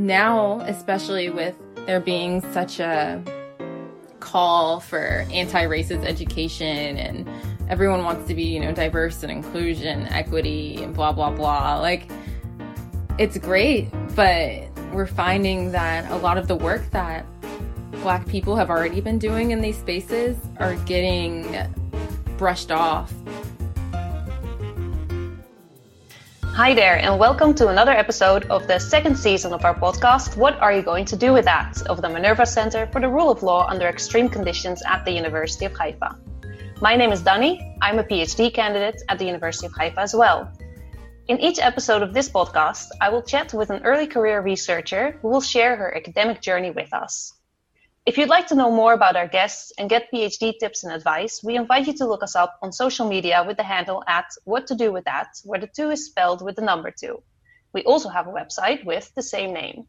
now, especially with there being such a call for anti-racist education and everyone wants to be, you know, diverse and inclusion, equity and blah blah blah. Like it's great, but we're finding that a lot of the work that black people have already been doing in these spaces are getting brushed off Hi there, and welcome to another episode of the second season of our podcast, What Are You Going to Do With That? of the Minerva Center for the Rule of Law under Extreme Conditions at the University of Haifa. My name is Dani. I'm a PhD candidate at the University of Haifa as well. In each episode of this podcast, I will chat with an early career researcher who will share her academic journey with us. If you'd like to know more about our guests and get PhD tips and advice, we invite you to look us up on social media with the handle at what to do with that, where the two is spelled with the number two. We also have a website with the same name.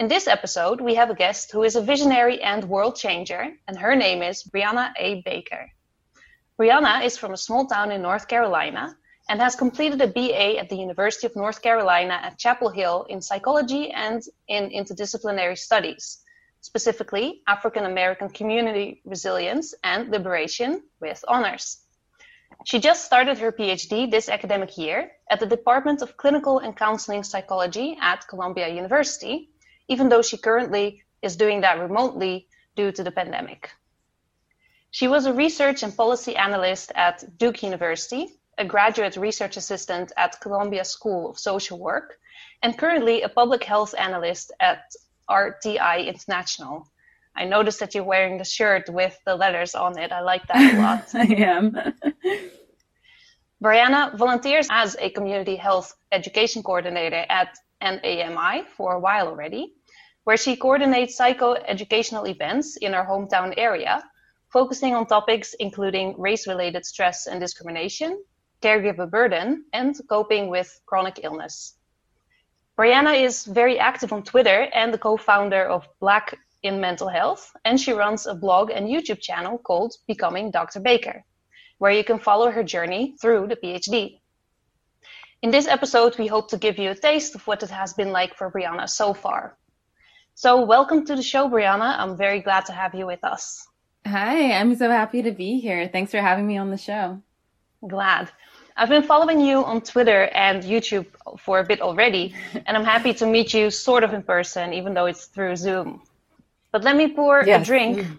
In this episode, we have a guest who is a visionary and world changer, and her name is Brianna A. Baker. Brianna is from a small town in North Carolina and has completed a BA at the University of North Carolina at Chapel Hill in psychology and in interdisciplinary studies specifically African American community resilience and liberation with honors. She just started her PhD this academic year at the Department of Clinical and Counseling Psychology at Columbia University, even though she currently is doing that remotely due to the pandemic. She was a research and policy analyst at Duke University, a graduate research assistant at Columbia School of Social Work, and currently a public health analyst at RTI International. I noticed that you're wearing the shirt with the letters on it. I like that a lot. I am. Brianna volunteers as a community health education coordinator at NAMI for a while already, where she coordinates psychoeducational events in her hometown area, focusing on topics including race related stress and discrimination, caregiver burden, and coping with chronic illness. Brianna is very active on Twitter and the co-founder of Black in Mental Health, and she runs a blog and YouTube channel called Becoming Dr. Baker, where you can follow her journey through the PhD. In this episode, we hope to give you a taste of what it has been like for Brianna so far. So, welcome to the show, Brianna. I'm very glad to have you with us. Hi, I'm so happy to be here. Thanks for having me on the show. Glad. I've been following you on Twitter and YouTube for a bit already, and I'm happy to meet you sort of in person, even though it's through Zoom. But let me pour yes. a drink.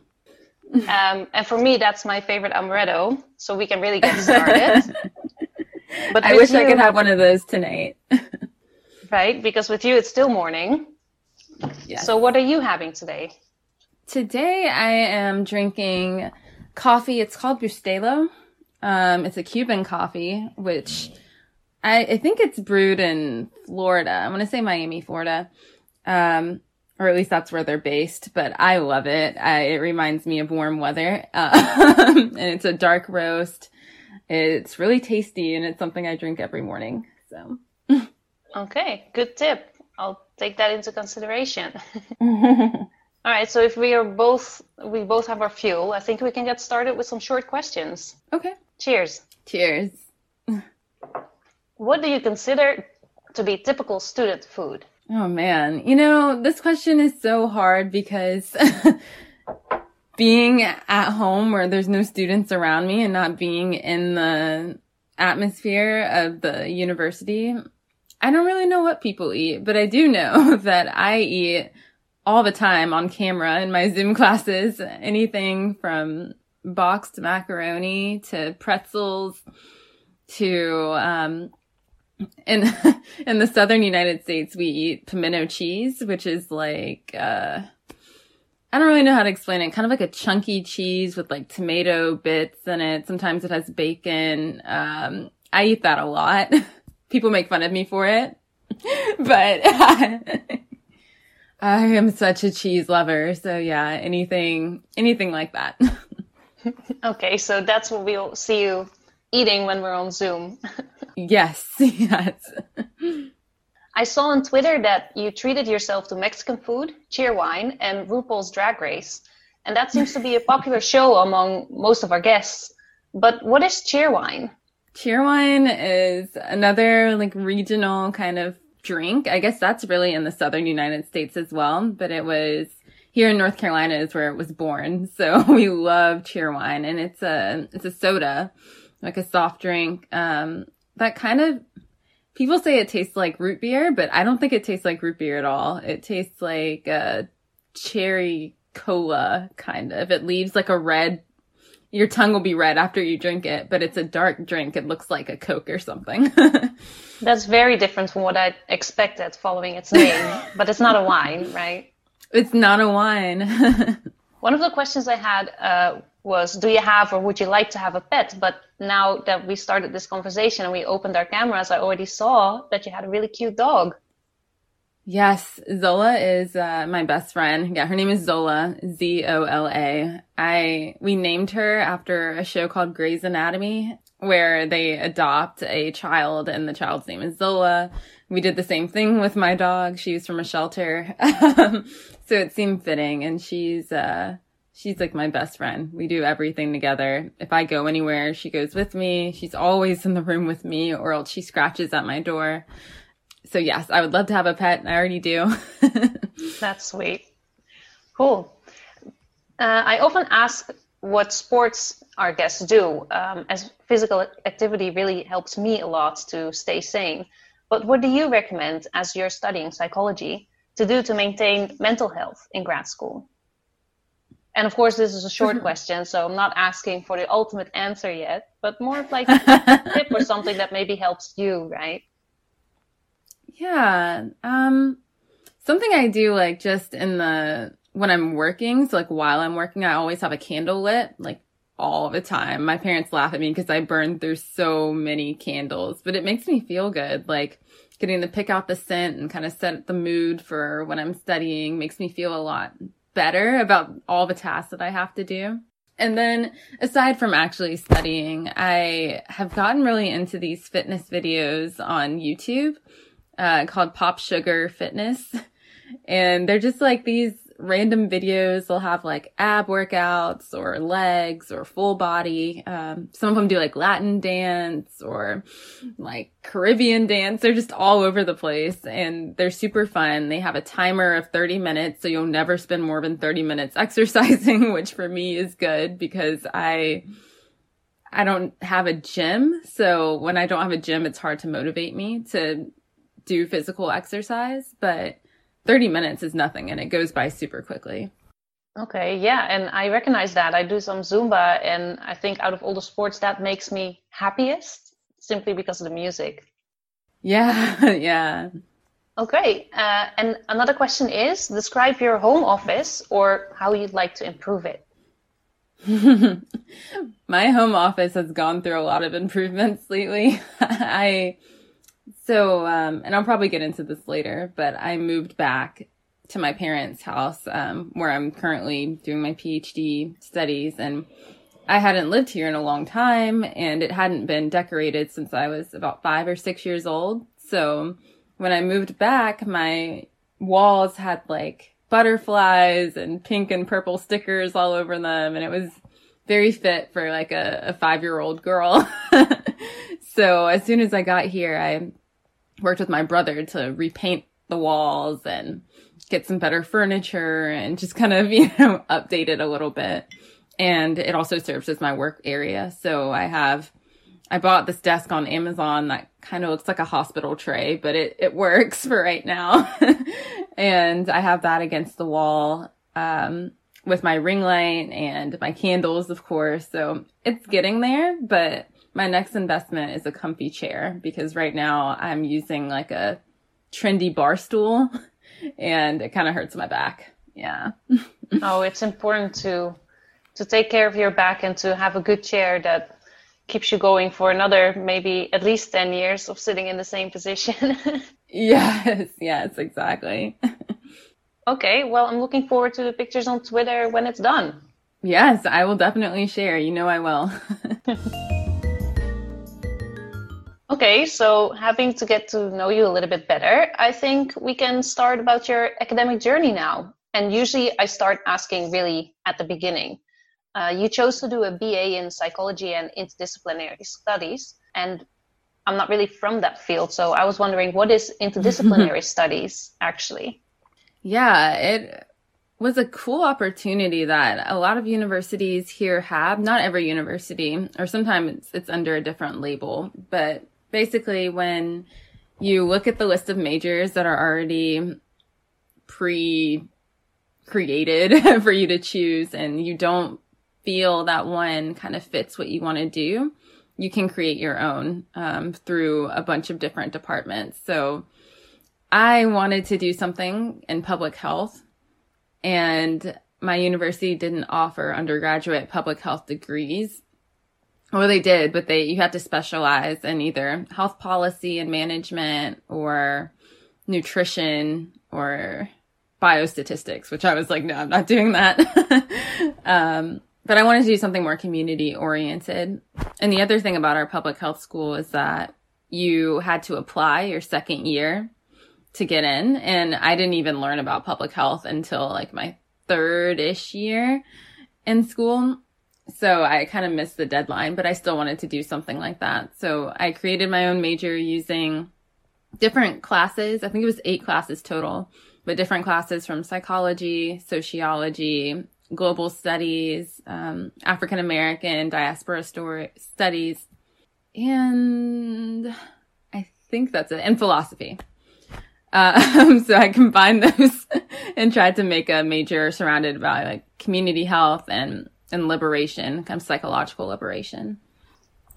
Um, and for me, that's my favorite amaretto, so we can really get started. but I wish you, I could have one of those tonight. right? Because with you, it's still morning. Yes. So, what are you having today? Today, I am drinking coffee. It's called Bustelo. Um, it's a Cuban coffee, which I, I think it's brewed in Florida. I'm going to say Miami, Florida. Um, or at least that's where they're based, but I love it. I, it reminds me of warm weather. Uh, and it's a dark roast. It's really tasty and it's something I drink every morning. So. okay. Good tip. I'll take that into consideration. All right. So if we are both, we both have our fuel, I think we can get started with some short questions. Okay. Cheers. Cheers. what do you consider to be typical student food? Oh man, you know, this question is so hard because being at home where there's no students around me and not being in the atmosphere of the university, I don't really know what people eat, but I do know that I eat all the time on camera in my Zoom classes, anything from boxed macaroni to pretzels to um in in the southern United States we eat pimento cheese, which is like uh I don't really know how to explain it. Kind of like a chunky cheese with like tomato bits in it. Sometimes it has bacon. Um, I eat that a lot. People make fun of me for it, but I am such a cheese lover. So yeah, anything, anything like that. Okay, so that's what we'll see you eating when we're on Zoom. yes, yes. I saw on Twitter that you treated yourself to Mexican food, Cheerwine, and RuPaul's Drag Race. And that seems to be a popular show among most of our guests. But what is Cheerwine? Cheerwine is another like regional kind of drink. I guess that's really in the southern United States as well, but it was here in North Carolina is where it was born. So we love cheerwine and it's a, it's a soda, like a soft drink. Um, that kind of, people say it tastes like root beer, but I don't think it tastes like root beer at all. It tastes like a cherry cola kind of. It leaves like a red your tongue will be red after you drink it, but it's a dark drink. It looks like a Coke or something. That's very different from what I expected following its name, but it's not a wine, right? It's not a wine. One of the questions I had uh, was, do you have or would you like to have a pet? But now that we started this conversation and we opened our cameras, I already saw that you had a really cute dog. Yes, Zola is uh, my best friend. Yeah, her name is Zola, Z O L A. I we named her after a show called Grey's Anatomy, where they adopt a child, and the child's name is Zola. We did the same thing with my dog. She was from a shelter, so it seemed fitting. And she's uh, she's like my best friend. We do everything together. If I go anywhere, she goes with me. She's always in the room with me, or else she scratches at my door so yes, I would love to have a pet. and I already do. That's sweet. Cool. Uh, I often ask what sports our guests do, um, as physical activity really helps me a lot to stay sane. But what do you recommend as you're studying psychology to do to maintain mental health in grad school? And of course, this is a short question, so I'm not asking for the ultimate answer yet, but more of like a tip or something that maybe helps you, right? Yeah. Um, something I do like just in the, when I'm working, so like while I'm working, I always have a candle lit, like all the time. My parents laugh at me because I burn through so many candles, but it makes me feel good. Like getting to pick out the scent and kind of set the mood for when I'm studying makes me feel a lot better about all the tasks that I have to do. And then aside from actually studying, I have gotten really into these fitness videos on YouTube uh, called Pop Sugar Fitness. And they're just like these random videos. They'll have like ab workouts or legs or full body. Um, some of them do like Latin dance or like Caribbean dance. They're just all over the place and they're super fun. They have a timer of 30 minutes. So you'll never spend more than 30 minutes exercising, which for me is good because I, I don't have a gym. So when I don't have a gym, it's hard to motivate me to do physical exercise, but 30 minutes is nothing and it goes by super quickly. Okay, yeah, and I recognize that. I do some Zumba, and I think out of all the sports, that makes me happiest simply because of the music. Yeah, yeah. Okay, uh, and another question is describe your home office or how you'd like to improve it. My home office has gone through a lot of improvements lately. I so, um, and I'll probably get into this later, but I moved back to my parents' house, um, where I'm currently doing my PhD studies. And I hadn't lived here in a long time and it hadn't been decorated since I was about five or six years old. So when I moved back, my walls had like butterflies and pink and purple stickers all over them. And it was very fit for like a, a five year old girl. so as soon as I got here, I worked with my brother to repaint the walls and get some better furniture and just kind of, you know, update it a little bit. And it also serves as my work area. So I have, I bought this desk on Amazon that kind of looks like a hospital tray, but it, it works for right now. and I have that against the wall, um, with my ring light and my candles, of course. So it's getting there, but my next investment is a comfy chair because right now I'm using like a trendy bar stool and it kind of hurts my back. Yeah. oh, it's important to to take care of your back and to have a good chair that keeps you going for another maybe at least 10 years of sitting in the same position. yes, yes, exactly. okay, well, I'm looking forward to the pictures on Twitter when it's done. Yes, I will definitely share. You know I will. Okay, so having to get to know you a little bit better, I think we can start about your academic journey now. And usually I start asking really at the beginning. Uh, you chose to do a BA in psychology and interdisciplinary studies. And I'm not really from that field. So I was wondering what is interdisciplinary studies actually? Yeah, it was a cool opportunity that a lot of universities here have. Not every university, or sometimes it's, it's under a different label, but basically when you look at the list of majors that are already pre created for you to choose and you don't feel that one kind of fits what you want to do, you can create your own um, through a bunch of different departments. So I wanted to do something in public health and my university didn't offer undergraduate public health degrees. Well, they did, but they, you had to specialize in either health policy and management or nutrition or biostatistics, which I was like, no, I'm not doing that. um, but I wanted to do something more community oriented. And the other thing about our public health school is that you had to apply your second year to get in. And I didn't even learn about public health until like my third ish year in school. So I kind of missed the deadline, but I still wanted to do something like that. So I created my own major using different classes. I think it was eight classes total, but different classes from psychology, sociology, global studies, um, African American diaspora story studies, and I think that's it, and philosophy. Uh, so I combined those and tried to make a major surrounded by like community health and and liberation, kind of psychological liberation.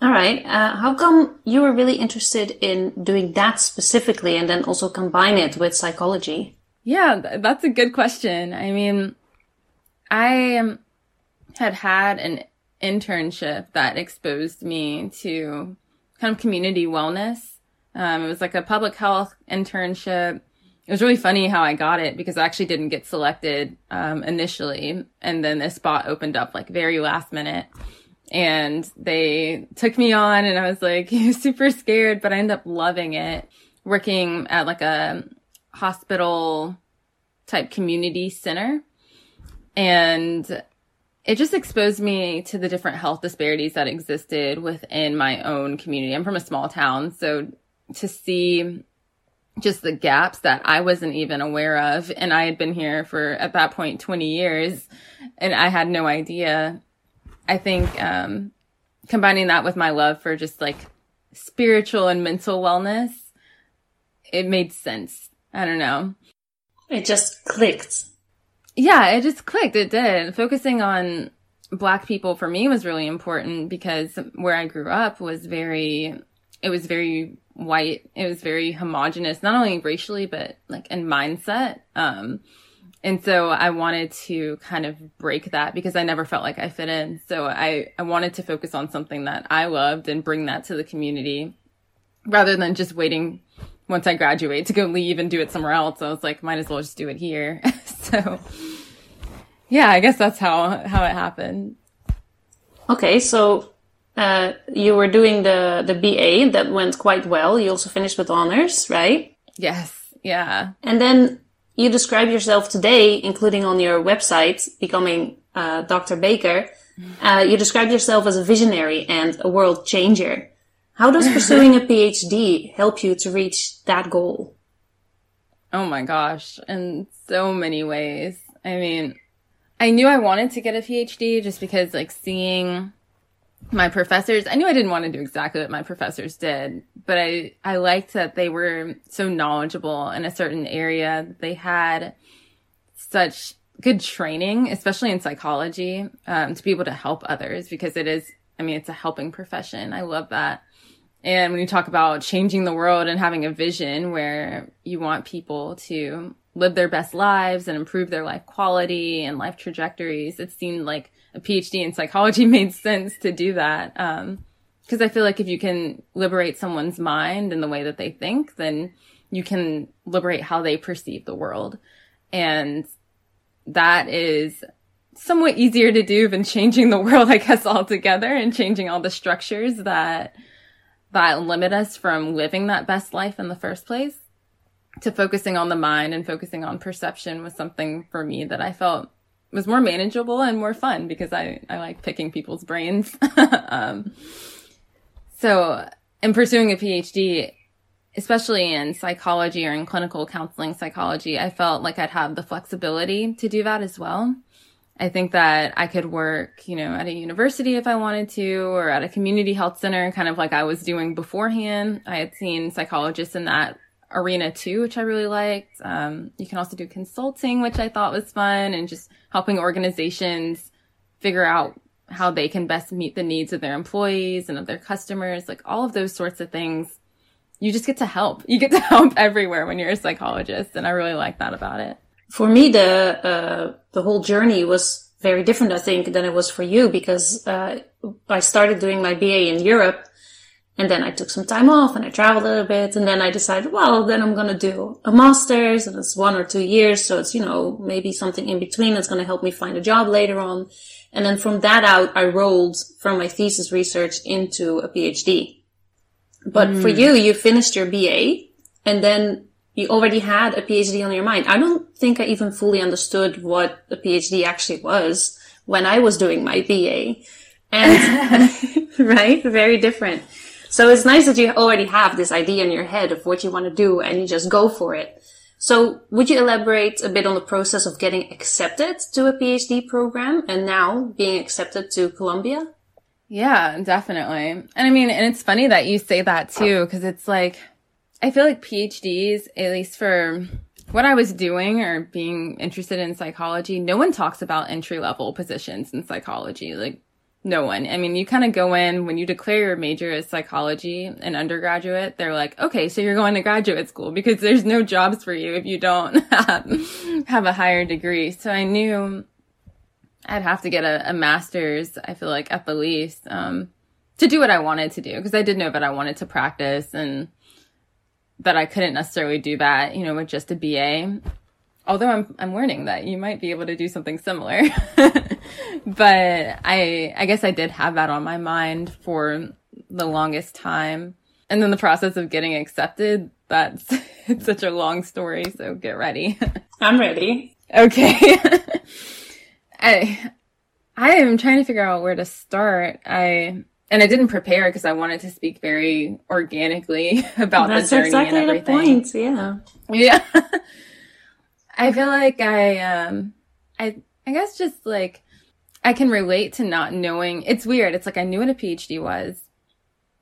All right. Uh, how come you were really interested in doing that specifically, and then also combine it with psychology? Yeah, that's a good question. I mean, I had had an internship that exposed me to kind of community wellness. Um, it was like a public health internship. It was really funny how I got it because I actually didn't get selected um, initially, and then this spot opened up like very last minute, and they took me on, and I was like super scared, but I ended up loving it. Working at like a hospital type community center and it just exposed me to the different health disparities that existed within my own community. I'm from a small town, so to see just the gaps that I wasn't even aware of, and I had been here for at that point 20 years, and I had no idea. I think um, combining that with my love for just like spiritual and mental wellness, it made sense. I don't know. It just clicked yeah, it just clicked. It did. Focusing on black people for me was really important because where I grew up was very, it was very white. It was very homogenous, not only racially, but like in mindset. Um, and so I wanted to kind of break that because I never felt like I fit in. So I, I wanted to focus on something that I loved and bring that to the community rather than just waiting once I graduate to go leave and do it somewhere else. I was like, might as well just do it here. so yeah, I guess that's how how it happened. Okay, so uh, you were doing the the BA that went quite well. You also finished with honors, right? Yes. Yeah. And then you describe yourself today, including on your website, becoming uh, Dr. Baker. Uh, you describe yourself as a visionary and a world changer. How does pursuing a PhD help you to reach that goal? Oh my gosh, in so many ways. I mean, I knew I wanted to get a PhD just because like seeing my professors, I knew I didn't want to do exactly what my professors did, but I, I liked that they were so knowledgeable in a certain area. They had such good training, especially in psychology, um, to be able to help others because it is, I mean, it's a helping profession. I love that. And when you talk about changing the world and having a vision where you want people to live their best lives and improve their life quality and life trajectories, it seemed like a PhD in psychology made sense to do that. Um, cause I feel like if you can liberate someone's mind and the way that they think, then you can liberate how they perceive the world. And that is somewhat easier to do than changing the world, I guess, altogether and changing all the structures that that limit us from living that best life in the first place to focusing on the mind and focusing on perception was something for me that I felt was more manageable and more fun because I, I like picking people's brains. um, so in pursuing a PhD, especially in psychology or in clinical counseling psychology, I felt like I'd have the flexibility to do that as well. I think that I could work, you know, at a university if I wanted to, or at a community health center, kind of like I was doing beforehand. I had seen psychologists in that arena too, which I really liked. Um, you can also do consulting, which I thought was fun, and just helping organizations figure out how they can best meet the needs of their employees and of their customers, like all of those sorts of things. You just get to help. You get to help everywhere when you're a psychologist, and I really like that about it for me, the uh, the whole journey was very different, I think, than it was for you because uh, I started doing my BA in Europe, and then I took some time off and I traveled a little bit, and then I decided, well, then I'm gonna do a master's, and it's one or two years, so it's you know maybe something in between that's gonna help me find a job later on, and then from that out, I rolled from my thesis research into a PhD. But mm. for you, you finished your BA, and then you already had a PhD on your mind. I don't think I even fully understood what a PhD actually was when I was doing my BA. And, right? Very different. So it's nice that you already have this idea in your head of what you want to do and you just go for it. So would you elaborate a bit on the process of getting accepted to a PhD program and now being accepted to Columbia? Yeah, definitely. And I mean, and it's funny that you say that too, because it's like, I feel like PhDs, at least for what I was doing or being interested in psychology, no one talks about entry level positions in psychology. Like, no one. I mean, you kind of go in when you declare your major as psychology and undergraduate, they're like, okay, so you're going to graduate school because there's no jobs for you if you don't have, have a higher degree. So I knew I'd have to get a, a master's, I feel like at the least, um, to do what I wanted to do because I did know that I wanted to practice and that I couldn't necessarily do that, you know, with just a BA. Although I'm I'm learning that you might be able to do something similar. but I I guess I did have that on my mind for the longest time. And then the process of getting accepted, that's it's such a long story, so get ready. I'm ready. Okay. I I am trying to figure out where to start. I and I didn't prepare because I wanted to speak very organically about That's the journey exactly and everything. The point, yeah. Yeah. I feel like I um I I guess just like I can relate to not knowing. It's weird. It's like I knew what a PhD was.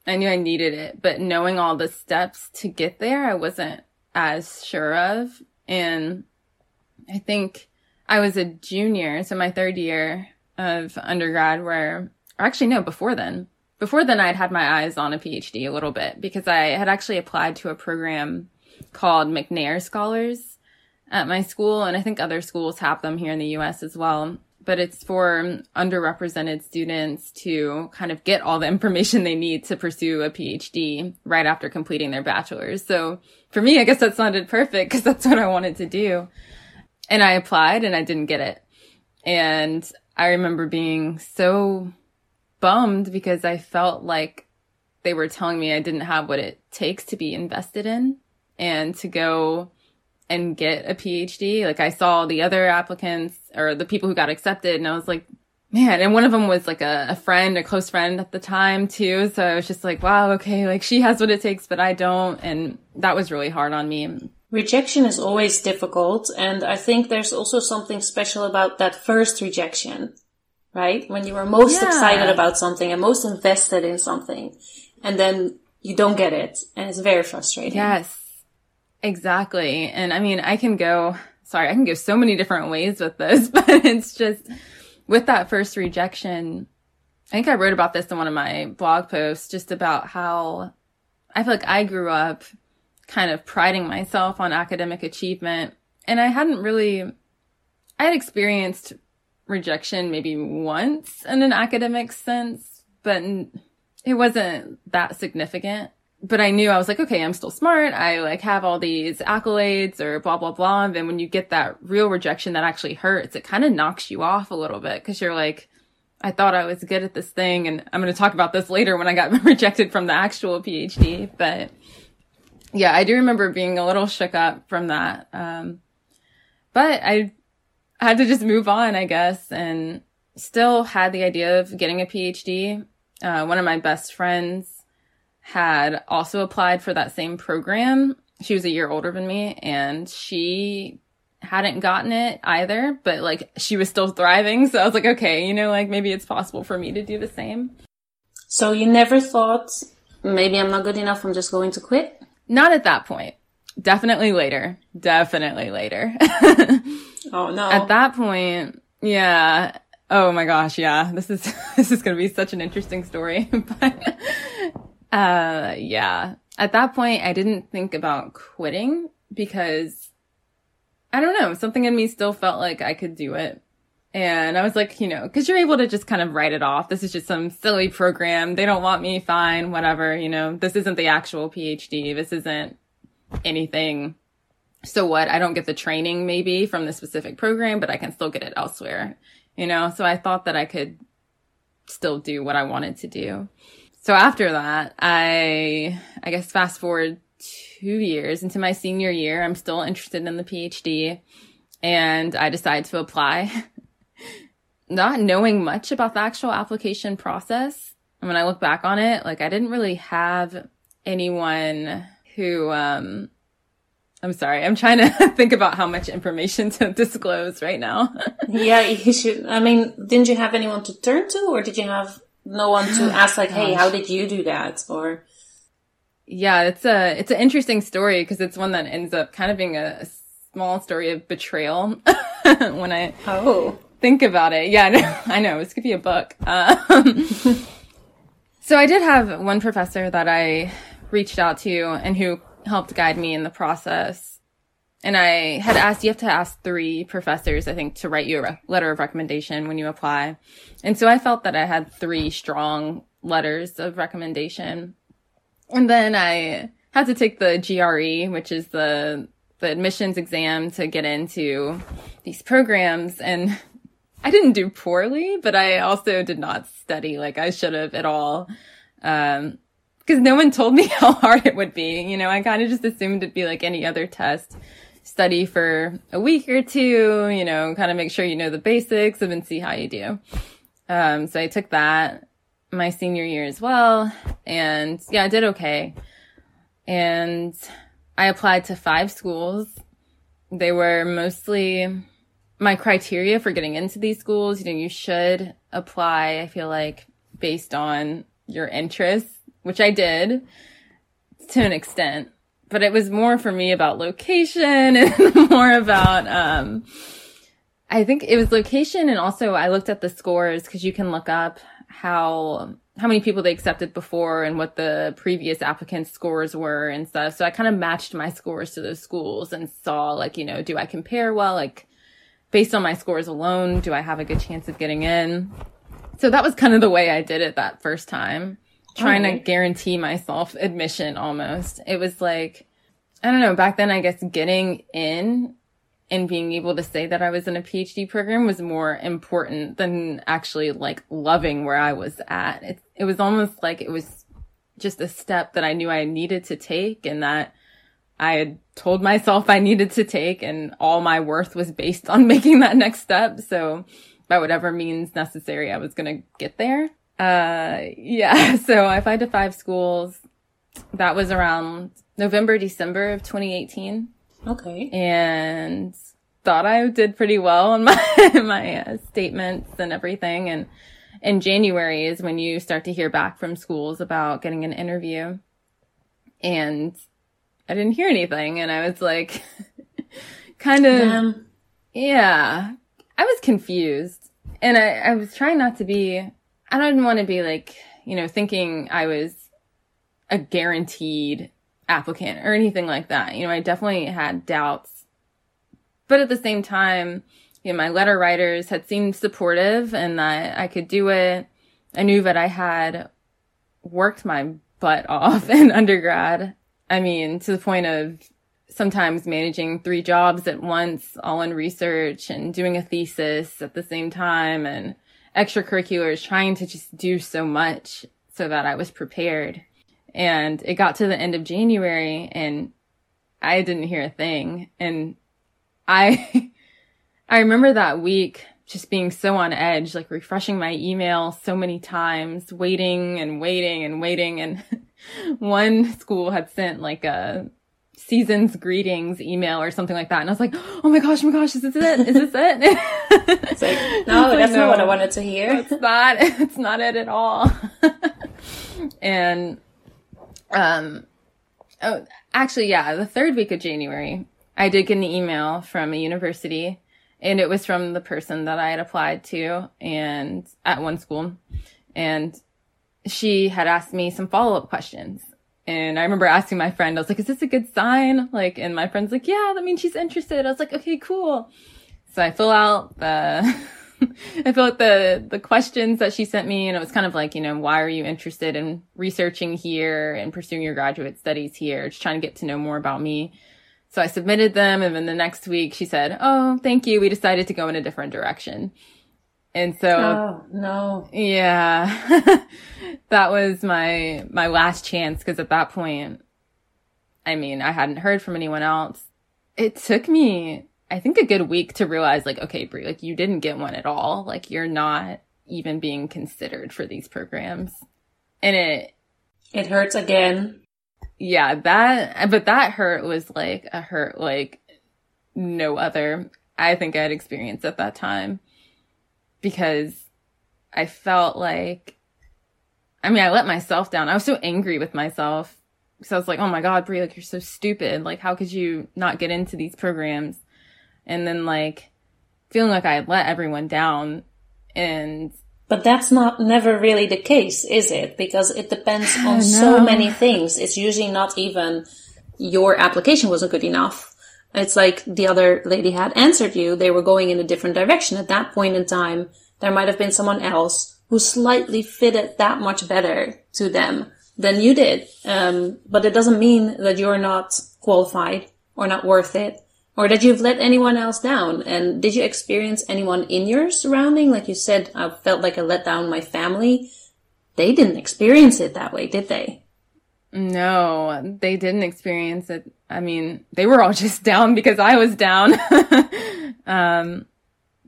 I knew I needed it, but knowing all the steps to get there, I wasn't as sure of. And I think I was a junior, so my third year of undergrad where or actually no, before then before then I'd had my eyes on a PhD a little bit because I had actually applied to a program called McNair Scholars at my school. And I think other schools have them here in the US as well. But it's for underrepresented students to kind of get all the information they need to pursue a PhD right after completing their bachelor's. So for me, I guess that sounded perfect because that's what I wanted to do. And I applied and I didn't get it. And I remember being so bummed because I felt like they were telling me I didn't have what it takes to be invested in and to go and get a PhD. Like I saw the other applicants or the people who got accepted and I was like, man, and one of them was like a, a friend, a close friend at the time too. So I was just like, wow, okay, like she has what it takes, but I don't. And that was really hard on me. Rejection is always difficult. And I think there's also something special about that first rejection right? When you are most yeah. excited about something and most invested in something and then you don't get it and it's very frustrating. Yes, exactly. And I mean, I can go, sorry, I can go so many different ways with this, but it's just with that first rejection. I think I wrote about this in one of my blog posts just about how I feel like I grew up kind of priding myself on academic achievement and I hadn't really, I had experienced rejection maybe once in an academic sense, but it wasn't that significant. But I knew I was like, okay, I'm still smart. I like have all these accolades or blah, blah, blah. And then when you get that real rejection that actually hurts, it kind of knocks you off a little bit because you're like, I thought I was good at this thing. And I'm going to talk about this later when I got rejected from the actual PhD. But yeah, I do remember being a little shook up from that. Um, but I had to just move on, I guess, and still had the idea of getting a PhD. Uh, one of my best friends had also applied for that same program. She was a year older than me and she hadn't gotten it either, but like she was still thriving. So I was like, okay, you know, like maybe it's possible for me to do the same. So you never thought maybe I'm not good enough. I'm just going to quit. Not at that point. Definitely later. Definitely later. oh no. At that point, yeah. Oh my gosh, yeah. This is this is going to be such an interesting story, but uh yeah. At that point, I didn't think about quitting because I don't know, something in me still felt like I could do it. And I was like, you know, cause you're able to just kind of write it off. This is just some silly program. They don't want me. Fine. Whatever. You know, this isn't the actual PhD. This isn't anything. So what? I don't get the training maybe from the specific program, but I can still get it elsewhere, you know? So I thought that I could still do what I wanted to do. So after that, I, I guess fast forward two years into my senior year, I'm still interested in the PhD and I decide to apply not knowing much about the actual application process. And when I look back on it, like I didn't really have anyone who, um, I'm sorry, I'm trying to think about how much information to disclose right now. yeah, you should. I mean, didn't you have anyone to turn to, or did you have no one to ask, like, "Hey, how did you do that?" Or yeah, it's a it's an interesting story because it's one that ends up kind of being a, a small story of betrayal when I oh think about it. Yeah, I know. I know. This could be a book. Um, so I did have one professor that I reached out to and who helped guide me in the process. And I had asked, you have to ask three professors, I think, to write you a re- letter of recommendation when you apply. And so I felt that I had three strong letters of recommendation. And then I had to take the GRE, which is the, the admissions exam to get into these programs. And I didn't do poorly, but I also did not study like I should have at all. Um, cause no one told me how hard it would be. You know, I kind of just assumed it'd be like any other test. Study for a week or two, you know, kind of make sure you know the basics and then see how you do. Um, so I took that my senior year as well. And yeah, I did okay. And I applied to five schools. They were mostly my criteria for getting into these schools, you know, you should apply, I feel like, based on your interests, which I did to an extent. But it was more for me about location and more about, um, I think it was location and also I looked at the scores because you can look up how how many people they accepted before and what the previous applicants scores were and stuff. So I kind of matched my scores to those schools and saw like, you know, do I compare well? Like based on my scores alone, do I have a good chance of getting in? So that was kind of the way I did it that first time, trying to oh. guarantee myself admission almost. It was like, I don't know, back then, I guess getting in and being able to say that I was in a PhD program was more important than actually like loving where I was at. It, it was almost like it was just a step that I knew I needed to take and that I had told myself I needed to take and all my worth was based on making that next step. So by whatever means necessary, I was going to get there. Uh, yeah. So I applied to five schools. That was around November, December of 2018. Okay. And thought I did pretty well on my, my uh, statements and everything. And in January is when you start to hear back from schools about getting an interview. And I didn't hear anything. And I was like, kind of, yeah, I was confused. And I, I was trying not to be, I didn't want to be like, you know, thinking I was a guaranteed applicant or anything like that. You know, I definitely had doubts. But at the same time, you know, my letter writers had seemed supportive and that I could do it. I knew that I had worked my butt off in undergrad I mean, to the point of sometimes managing three jobs at once, all in research and doing a thesis at the same time and extracurriculars, trying to just do so much so that I was prepared. And it got to the end of January and I didn't hear a thing. And I, I remember that week just being so on edge, like refreshing my email so many times, waiting and waiting and waiting. And one school had sent like a season's greetings email or something like that. And I was like, oh my gosh, oh my gosh, is this it? Is this it? it's like, no, that's not what I wanted to hear. It's not, it's not it at all. and, um, oh, actually, yeah, the third week of January, I did get an email from a university and it was from the person that I had applied to and at one school. And she had asked me some follow up questions. And I remember asking my friend, I was like, is this a good sign? Like, and my friend's like, yeah, that means she's interested. I was like, okay, cool. So I fill out the, I fill out the, the questions that she sent me and it was kind of like, you know, why are you interested in researching here and pursuing your graduate studies here? Just trying to get to know more about me. So I submitted them and then the next week she said, Oh, thank you. We decided to go in a different direction. And so, oh, no. Yeah, that was my, my last chance. Cause at that point, I mean, I hadn't heard from anyone else. It took me, I think a good week to realize like, okay, Brie, like you didn't get one at all. Like you're not even being considered for these programs. And it, it hurts again. Yeah, that, but that hurt was like a hurt like no other I think I'd experienced at that time because I felt like, I mean, I let myself down. I was so angry with myself because I was like, oh my God, Brie, like you're so stupid. Like, how could you not get into these programs? And then like feeling like I had let everyone down and but that's not never really the case, is it? Because it depends on so many things. It's usually not even your application wasn't good enough. It's like the other lady had answered you. They were going in a different direction. At that point in time, there might have been someone else who slightly fitted that much better to them than you did. Um, but it doesn't mean that you're not qualified or not worth it or that you've let anyone else down. And did you experience anyone in your surrounding? Like you said, I felt like I let down my family. They didn't experience it that way, did they? No, they didn't experience it. I mean, they were all just down because I was down. um,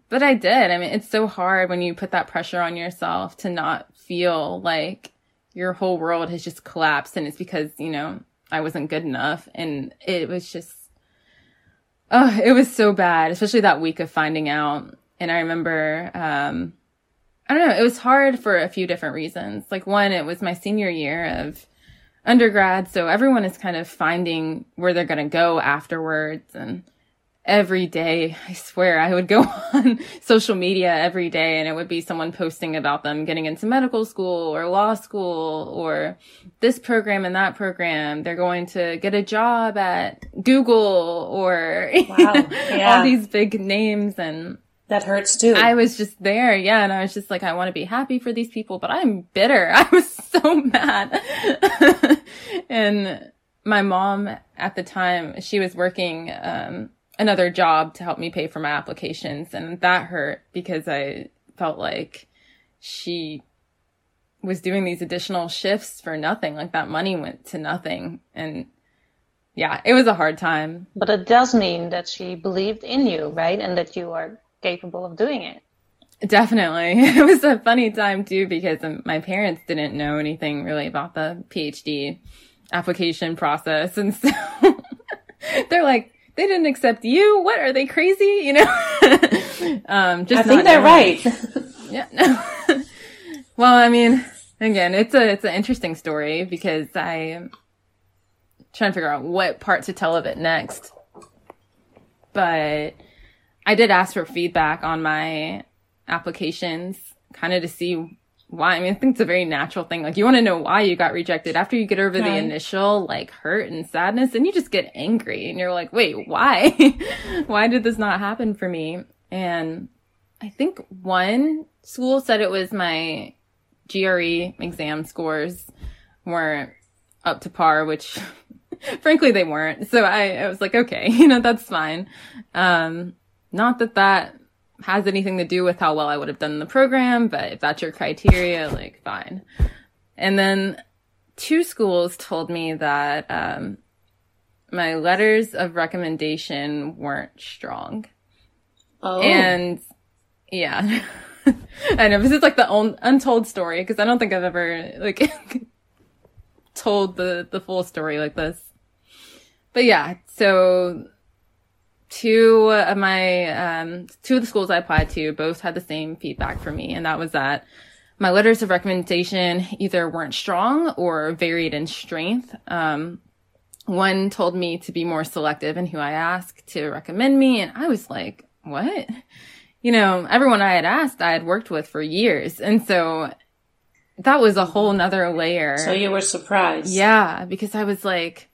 but I did. I mean, it's so hard when you put that pressure on yourself to not feel like your whole world has just collapsed and it's because, you know, I wasn't good enough. And it was just, oh, it was so bad, especially that week of finding out. And I remember, um, I don't know, it was hard for a few different reasons. Like one, it was my senior year of, undergrad. So everyone is kind of finding where they're going to go afterwards. And every day, I swear I would go on social media every day and it would be someone posting about them getting into medical school or law school or this program and that program. They're going to get a job at Google or wow. yeah. all these big names and that hurts too. I was just there, yeah, and I was just like, I want to be happy for these people, but I'm bitter. I was so mad. and my mom at the time, she was working um, another job to help me pay for my applications, and that hurt because I felt like she was doing these additional shifts for nothing. Like that money went to nothing, and yeah, it was a hard time. But it does mean that she believed in you, right? And that you are capable of doing it. Definitely. It was a funny time too because my parents didn't know anything really about the PhD application process. And so they're like, they didn't accept you. What are they crazy? You know, um, just I think they're knowing. right. yeah. No. well, I mean, again, it's a, it's an interesting story because I'm trying to figure out what part to tell of it next. But I did ask for feedback on my applications, kind of to see why. I mean, I think it's a very natural thing. Like, you want to know why you got rejected. After you get over right. the initial, like, hurt and sadness, and you just get angry and you're like, wait, why? why did this not happen for me? And I think one school said it was my GRE exam scores weren't up to par, which frankly they weren't. So I, I was like, okay, you know, that's fine. Um, not that that has anything to do with how well I would have done in the program, but if that's your criteria, like fine. And then two schools told me that um, my letters of recommendation weren't strong. Oh. And yeah. I know this is like the un- untold story because I don't think I've ever like told the the full story like this. But yeah, so two of my um two of the schools I applied to both had the same feedback for me, and that was that my letters of recommendation either weren't strong or varied in strength. Um, one told me to be more selective in who I asked to recommend me, and I was like, "What?" You know, everyone I had asked, I had worked with for years, and so that was a whole nother layer. So you were surprised. Yeah, because I was like,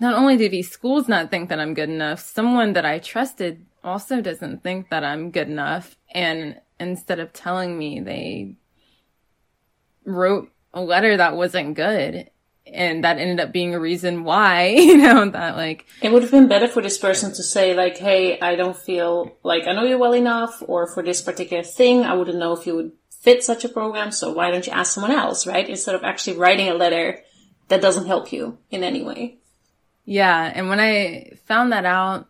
not only do these schools not think that I'm good enough, someone that I trusted also doesn't think that I'm good enough. And instead of telling me, they wrote a letter that wasn't good. And that ended up being a reason why, you know, that like. It would have been better for this person to say, like, hey, I don't feel like I know you well enough, or for this particular thing, I wouldn't know if you would fit such a program, so why don't you ask someone else, right? Instead of actually writing a letter that doesn't help you in any way. Yeah. And when I found that out,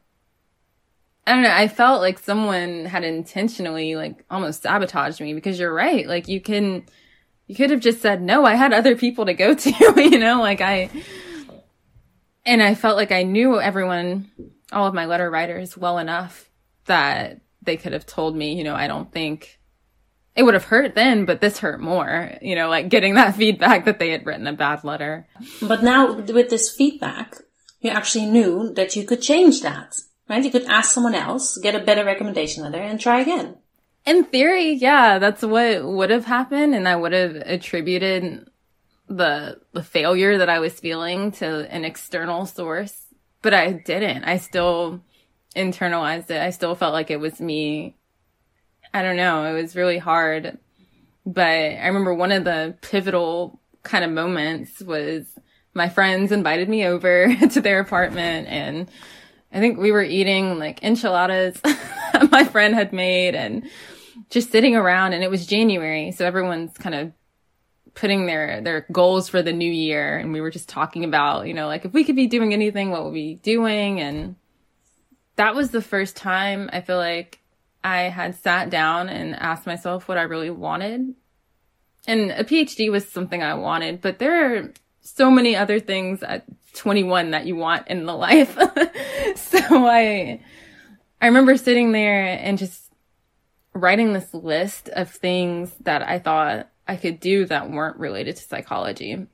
I don't know, I felt like someone had intentionally like almost sabotaged me because you're right. Like you can, you could have just said, no, I had other people to go to, you know, like I, and I felt like I knew everyone, all of my letter writers well enough that they could have told me, you know, I don't think it would have hurt then, but this hurt more, you know, like getting that feedback that they had written a bad letter. But now with this feedback, you actually knew that you could change that, right? You could ask someone else, get a better recommendation letter and try again. In theory, yeah, that's what would have happened. And I would have attributed the, the failure that I was feeling to an external source, but I didn't. I still internalized it. I still felt like it was me I don't know. It was really hard. But I remember one of the pivotal kind of moments was my friends invited me over to their apartment and I think we were eating like enchiladas my friend had made and just sitting around and it was January. So everyone's kind of putting their, their goals for the new year. And we were just talking about, you know, like if we could be doing anything, what would we be doing? And that was the first time I feel like I had sat down and asked myself what I really wanted. And a PhD was something I wanted, but there are so many other things at 21 that you want in the life. so I, I remember sitting there and just writing this list of things that I thought I could do that weren't related to psychology.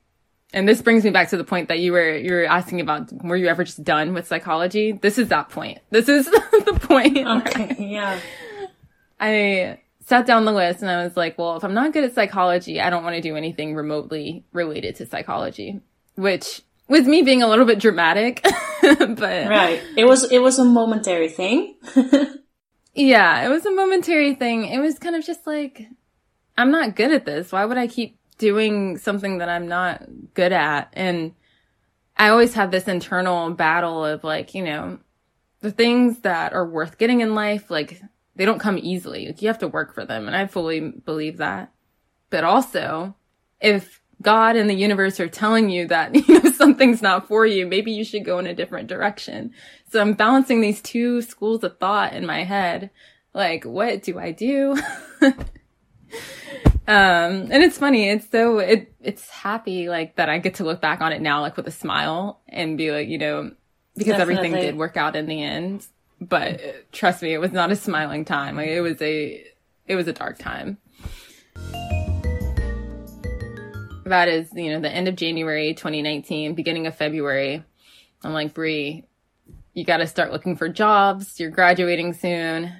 And this brings me back to the point that you were you were asking about were you ever just done with psychology? This is that point. This is the point. Okay, yeah. I sat down the list and I was like, well, if I'm not good at psychology, I don't want to do anything remotely related to psychology, which was me being a little bit dramatic, but right. It was it was a momentary thing. yeah, it was a momentary thing. It was kind of just like I'm not good at this. Why would I keep doing something that I'm not good at. And I always have this internal battle of like, you know, the things that are worth getting in life, like they don't come easily. Like you have to work for them. And I fully believe that. But also, if God and the universe are telling you that, you know, something's not for you, maybe you should go in a different direction. So I'm balancing these two schools of thought in my head. Like, what do I do? Um, and it's funny. It's so, it, it's happy like that I get to look back on it now, like with a smile and be like, you know, because Definitely. everything did work out in the end. But trust me, it was not a smiling time. Like it was a, it was a dark time. That is, you know, the end of January 2019, beginning of February. I'm like, Brie, you got to start looking for jobs. You're graduating soon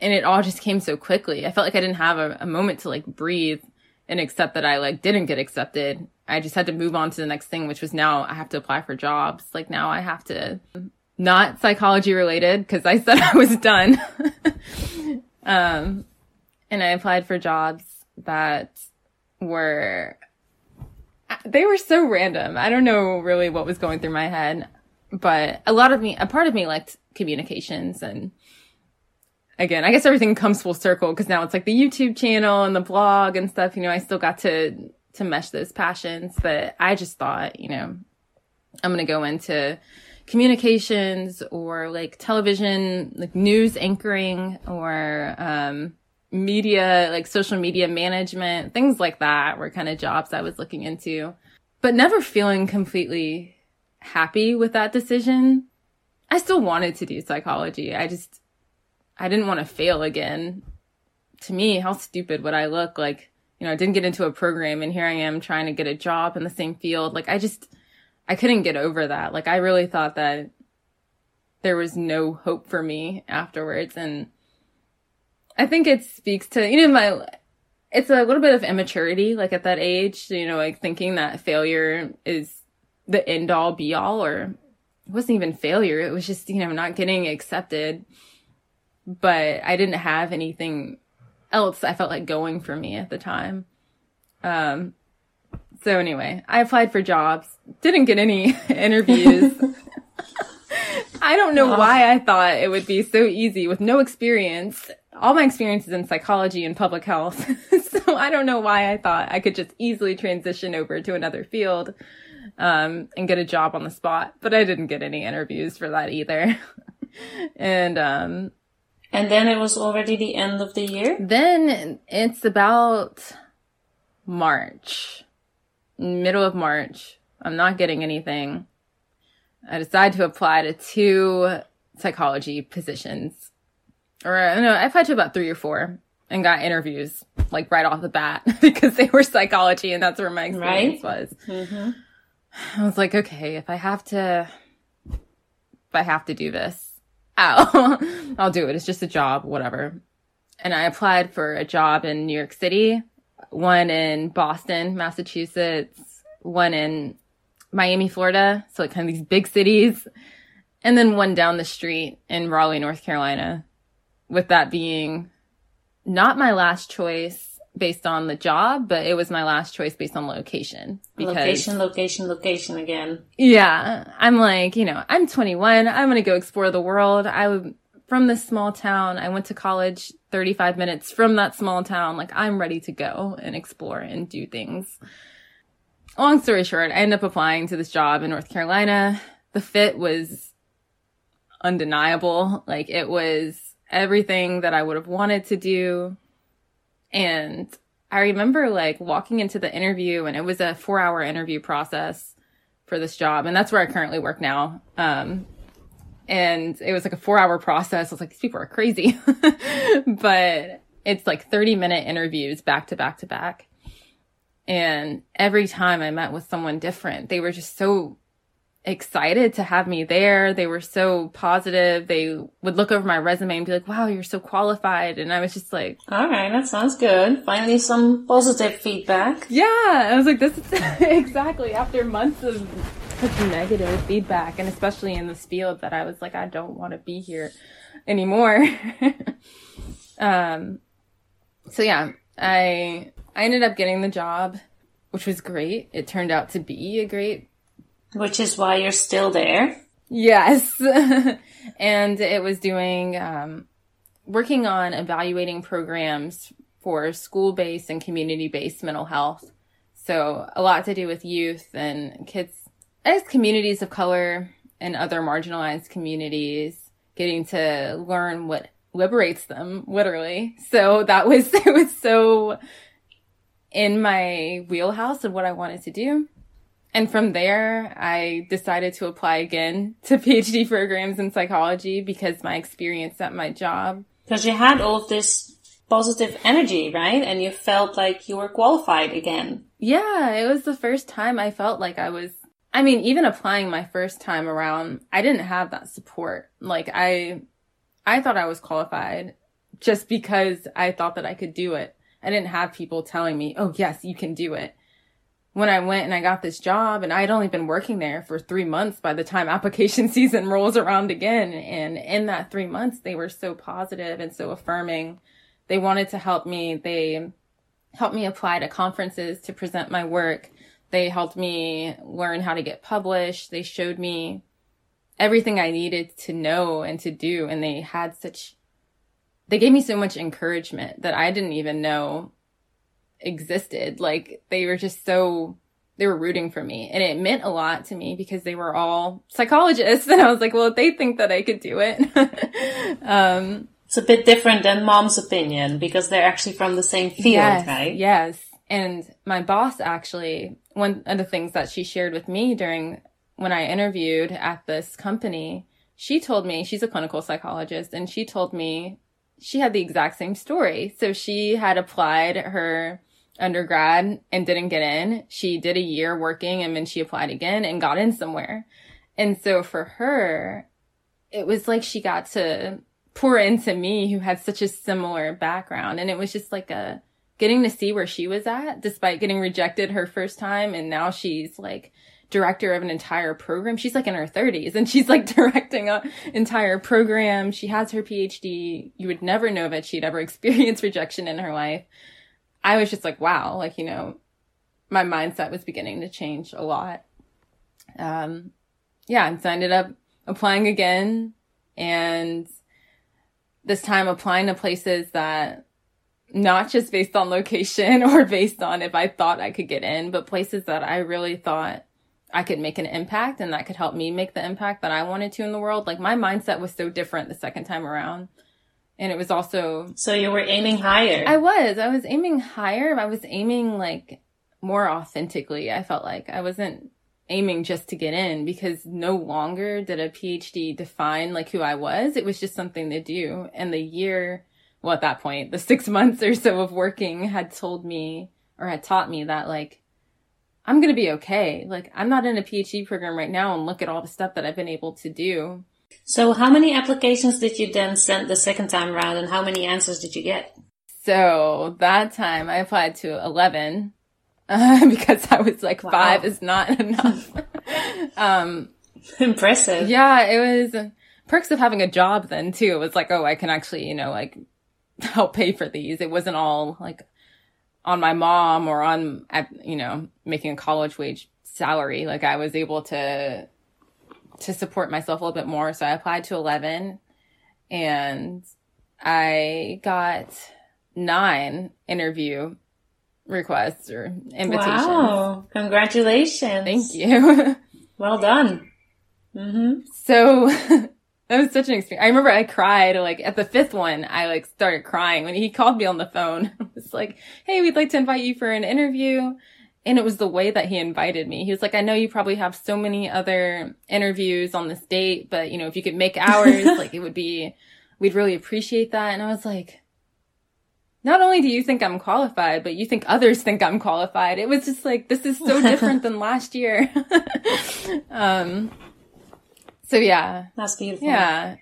and it all just came so quickly. I felt like I didn't have a, a, moment to like breathe and accept that I like didn't get accepted. I just had to move on to the next thing, which was now I have to apply for jobs. Like now I have to not psychology related because I said I was done. um, and I applied for jobs that were, they were so random. I don't know really what was going through my head, but a lot of me, a part of me liked communications and again, I guess everything comes full circle because now it's like the YouTube channel and the blog and stuff. You know, I still got to to mesh those passions, but I just thought, you know, I'm gonna go into communications or like television, like news anchoring or um, media, like social media management, things like that were kind of jobs I was looking into. but never feeling completely happy with that decision. I still wanted to do psychology. I just, I didn't want to fail again. To me, how stupid would I look? Like, you know, I didn't get into a program and here I am trying to get a job in the same field. Like, I just, I couldn't get over that. Like, I really thought that there was no hope for me afterwards. And I think it speaks to, you know, my, it's a little bit of immaturity, like at that age, you know, like thinking that failure is the end all be all, or it wasn't even failure. It was just, you know, not getting accepted. But I didn't have anything else I felt like going for me at the time. Um, so anyway, I applied for jobs, didn't get any interviews. I don't know why I thought it would be so easy with no experience. All my experience is in psychology and public health. so I don't know why I thought I could just easily transition over to another field um, and get a job on the spot. But I didn't get any interviews for that either. and um, and then it was already the end of the year? Then it's about March, middle of March. I'm not getting anything. I decided to apply to two psychology positions. Or no, I applied to about three or four and got interviews like right off the bat because they were psychology and that's where my experience right? was. Mm-hmm. I was like, okay, if I have to, if I have to do this, I'll, I'll do it. It's just a job, whatever. And I applied for a job in New York City, one in Boston, Massachusetts, one in Miami, Florida. So like kind of these big cities. And then one down the street in Raleigh, North Carolina. With that being not my last choice based on the job, but it was my last choice based on location. Because, location, location, location again. Yeah. I'm like, you know, I'm 21. I'm going to go explore the world. I would, from this small town, I went to college 35 minutes from that small town. Like, I'm ready to go and explore and do things. Long story short, I ended up applying to this job in North Carolina. The fit was undeniable. Like, it was everything that I would have wanted to do and I remember like walking into the interview and it was a four hour interview process for this job. And that's where I currently work now. Um, and it was like a four hour process. I was like, these people are crazy, but it's like 30 minute interviews back to back to back. And every time I met with someone different, they were just so excited to have me there. They were so positive. They would look over my resume and be like, wow, you're so qualified. And I was just like, all right, that sounds good. Finally, some positive feedback. Yeah. I was like, this is exactly after months of negative feedback. And especially in this field that I was like, I don't want to be here anymore. um, so yeah, I, I ended up getting the job, which was great. It turned out to be a great which is why you're still there. Yes. and it was doing, um, working on evaluating programs for school based and community based mental health. So a lot to do with youth and kids as communities of color and other marginalized communities getting to learn what liberates them literally. So that was, it was so in my wheelhouse of what I wanted to do. And from there, I decided to apply again to PhD programs in psychology because my experience at my job. Because you had all of this positive energy, right? And you felt like you were qualified again. Yeah, it was the first time I felt like I was. I mean, even applying my first time around, I didn't have that support. Like I, I thought I was qualified just because I thought that I could do it. I didn't have people telling me, oh yes, you can do it when I went and I got this job and I had only been working there for three months by the time application season rolls around again. And in that three months, they were so positive and so affirming. They wanted to help me. They helped me apply to conferences to present my work. They helped me learn how to get published. They showed me everything I needed to know and to do. And they had such, they gave me so much encouragement that I didn't even know existed. Like they were just so they were rooting for me and it meant a lot to me because they were all psychologists and I was like, well, if they think that I could do it. um, it's a bit different than mom's opinion because they're actually from the same field, yes, right? Yes. And my boss actually one of the things that she shared with me during when I interviewed at this company, she told me she's a clinical psychologist and she told me she had the exact same story. So she had applied her undergrad and didn't get in. She did a year working and then she applied again and got in somewhere. And so for her, it was like she got to pour into me who had such a similar background. And it was just like a getting to see where she was at despite getting rejected her first time. And now she's like director of an entire program. She's like in her thirties and she's like directing an entire program. She has her PhD. You would never know that she'd ever experienced rejection in her life. I was just like, wow, like, you know, my mindset was beginning to change a lot. Um, yeah. And so I ended up applying again and this time applying to places that not just based on location or based on if I thought I could get in, but places that I really thought I could make an impact and that could help me make the impact that I wanted to in the world. Like my mindset was so different the second time around. And it was also. So you were aiming higher. I was. I was aiming higher. I was aiming like more authentically. I felt like I wasn't aiming just to get in because no longer did a PhD define like who I was. It was just something to do. And the year, well, at that point, the six months or so of working had told me or had taught me that like, I'm going to be okay. Like, I'm not in a PhD program right now and look at all the stuff that I've been able to do. So how many applications did you then send the second time around and how many answers did you get? So that time I applied to 11 uh, because I was like, wow. five is not enough. um, Impressive. Yeah, it was perks of having a job then too. It was like, oh, I can actually, you know, like help pay for these. It wasn't all like on my mom or on, at, you know, making a college wage salary. Like I was able to, to support myself a little bit more. So I applied to 11 and I got nine interview requests or invitations. Wow. Congratulations. Thank you. well done. Mm-hmm. So that was such an experience. I remember I cried like at the fifth one. I like started crying when he called me on the phone. it was like, Hey, we'd like to invite you for an interview. And it was the way that he invited me. He was like, I know you probably have so many other interviews on this date, but you know, if you could make ours, like it would be, we'd really appreciate that. And I was like, not only do you think I'm qualified, but you think others think I'm qualified. It was just like, this is so different than last year. um, so yeah. That's beautiful. Yeah.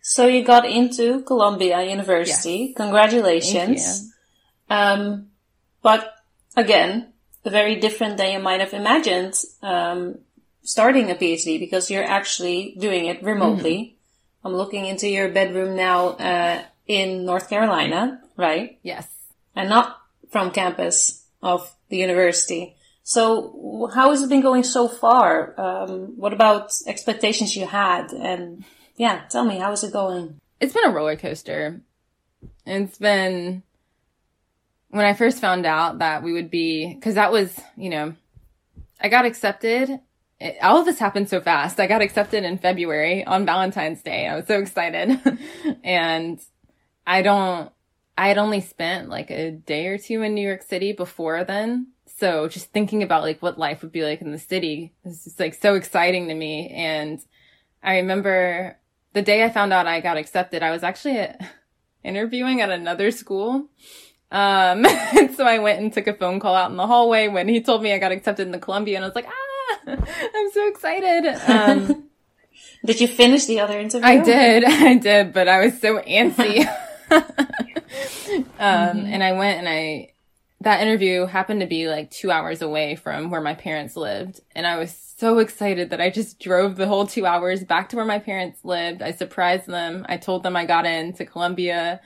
So you got into Columbia University. Yes. Congratulations. Um, but again, very different than you might have imagined, um, starting a PhD because you're actually doing it remotely. Mm-hmm. I'm looking into your bedroom now, uh, in North Carolina, right? Yes. And not from campus of the university. So how has it been going so far? Um, what about expectations you had? And yeah, tell me, how is it going? It's been a roller coaster. It's been when I first found out that we would be, cause that was, you know, I got accepted. It, all of this happened so fast. I got accepted in February on Valentine's Day. I was so excited. and I don't, I had only spent like a day or two in New York City before then. So just thinking about like what life would be like in the city is just like so exciting to me. And I remember the day I found out I got accepted, I was actually interviewing at another school. Um, and so I went and took a phone call out in the hallway when he told me I got accepted in the Columbia and I was like, ah, I'm so excited. Um, did you finish the other interview? I did. I did, but I was so antsy. um, mm-hmm. and I went and I, that interview happened to be like two hours away from where my parents lived. And I was so excited that I just drove the whole two hours back to where my parents lived. I surprised them. I told them I got into Columbia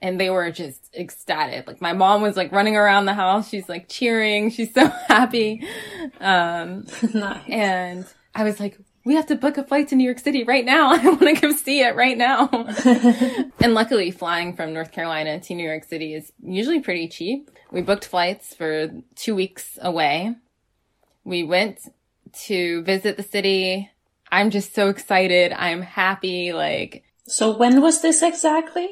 and they were just ecstatic. Like my mom was like running around the house. She's like cheering. She's so happy. Um, nice. and I was like, we have to book a flight to New York City right now. I want to go see it right now. and luckily flying from North Carolina to New York City is usually pretty cheap. We booked flights for two weeks away. We went to visit the city. I'm just so excited. I'm happy. Like, so when was this exactly?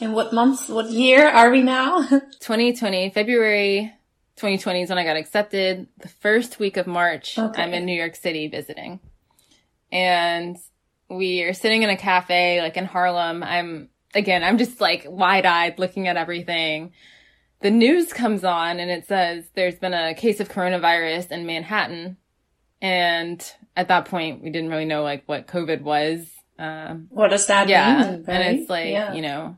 In what month, what year are we now? 2020, February 2020 is when I got accepted. The first week of March, Okay. I'm in New York City visiting. And we are sitting in a cafe, like in Harlem. I'm, again, I'm just like wide eyed looking at everything. The news comes on and it says there's been a case of coronavirus in Manhattan. And at that point, we didn't really know like what COVID was. Um, What does that yeah. mean? And it's like, Yeah. you know,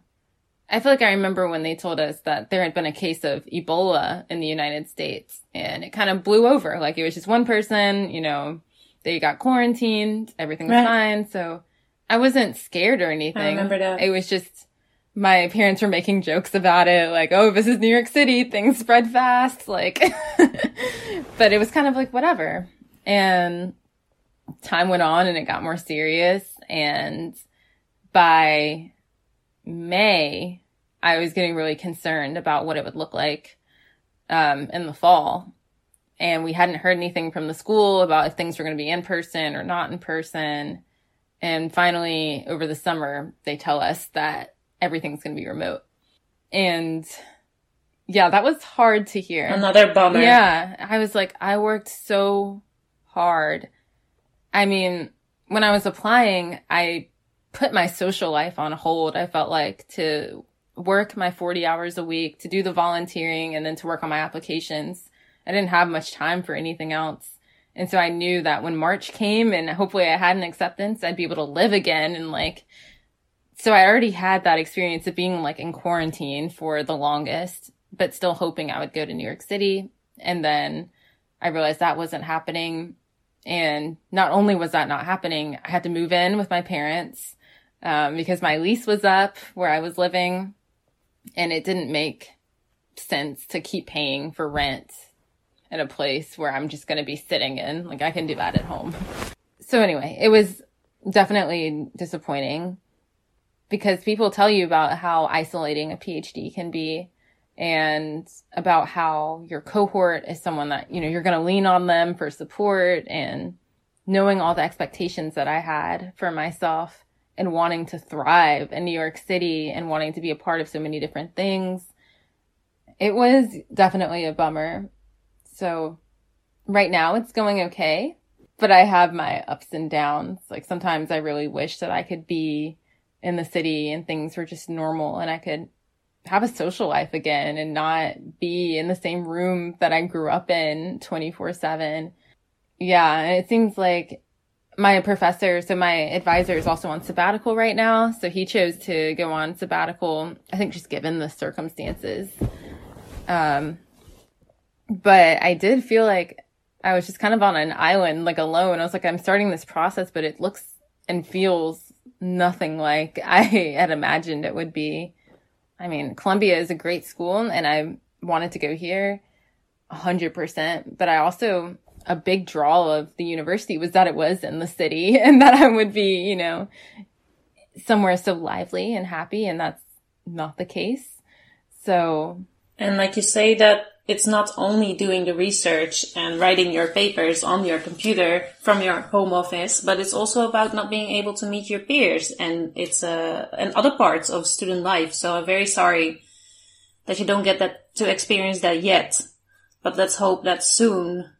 I feel like I remember when they told us that there had been a case of Ebola in the United States and it kind of blew over. Like it was just one person, you know, they got quarantined, everything was Right. fine. So I wasn't scared or anything. I remember that. It was just my parents were making jokes about it, like, oh, this is New York City, things spread fast, like, but it was kind of like whatever. And time went on and it got more serious. And by May, I was getting really concerned about what it would look like um, in the fall. And we hadn't heard anything from the school about if things were going to be in person or not in person. And finally, over the summer, they tell us that everything's going to be remote. And yeah, that was hard to hear. Another bummer. Yeah. I was like, I worked so hard. I mean, when I was applying, I put my social life on hold. I felt like to work my 40 hours a week, to do the volunteering and then to work on my applications. I didn't have much time for anything else. And so I knew that when March came and hopefully I had an acceptance, I'd be able to live again and like, so I already had that experience of being like in quarantine for the longest, but still hoping I would go to New York City. And then I realized that wasn't happening. And not only was that not happening, I had to move in with my parents um, because my lease was up where I was living and it didn't make sense to keep paying for rent in a place where I'm just going to be sitting in. Like I can do that at home. So anyway, it was definitely disappointing because people tell you about how isolating a PhD can be and about how your cohort is someone that, you know, you're going to lean on them for support and knowing all the expectations that I had for myself and wanting to thrive in New York City and wanting to be a part of so many different things. It was definitely a bummer. So right now it's going okay, but I have my ups and downs. Like sometimes I really wish that I could be in the city and things were just normal and I could have a social life again and not be in the same room that I grew up in 24 seven. Yeah. And it seems like my professor, so my advisor is also on sabbatical right now. So he chose to go on sabbatical, I think just given the circumstances. Um, but I did feel like I was just kind of on an island, like alone. I was like, I'm starting this process, but it looks and feels nothing like I had imagined it would be. I mean, Columbia is a great school and I wanted to go here a hundred percent, but I also, a big draw of the university was that it was in the city and that I would be, you know, somewhere so lively and happy. And that's not the case. So And like you say that it's not only doing the research and writing your papers on your computer from your home office, but it's also about not being able to meet your peers and it's uh, and other parts of student life. So I'm very sorry that you don't get that to experience that yet. But let's hope that soon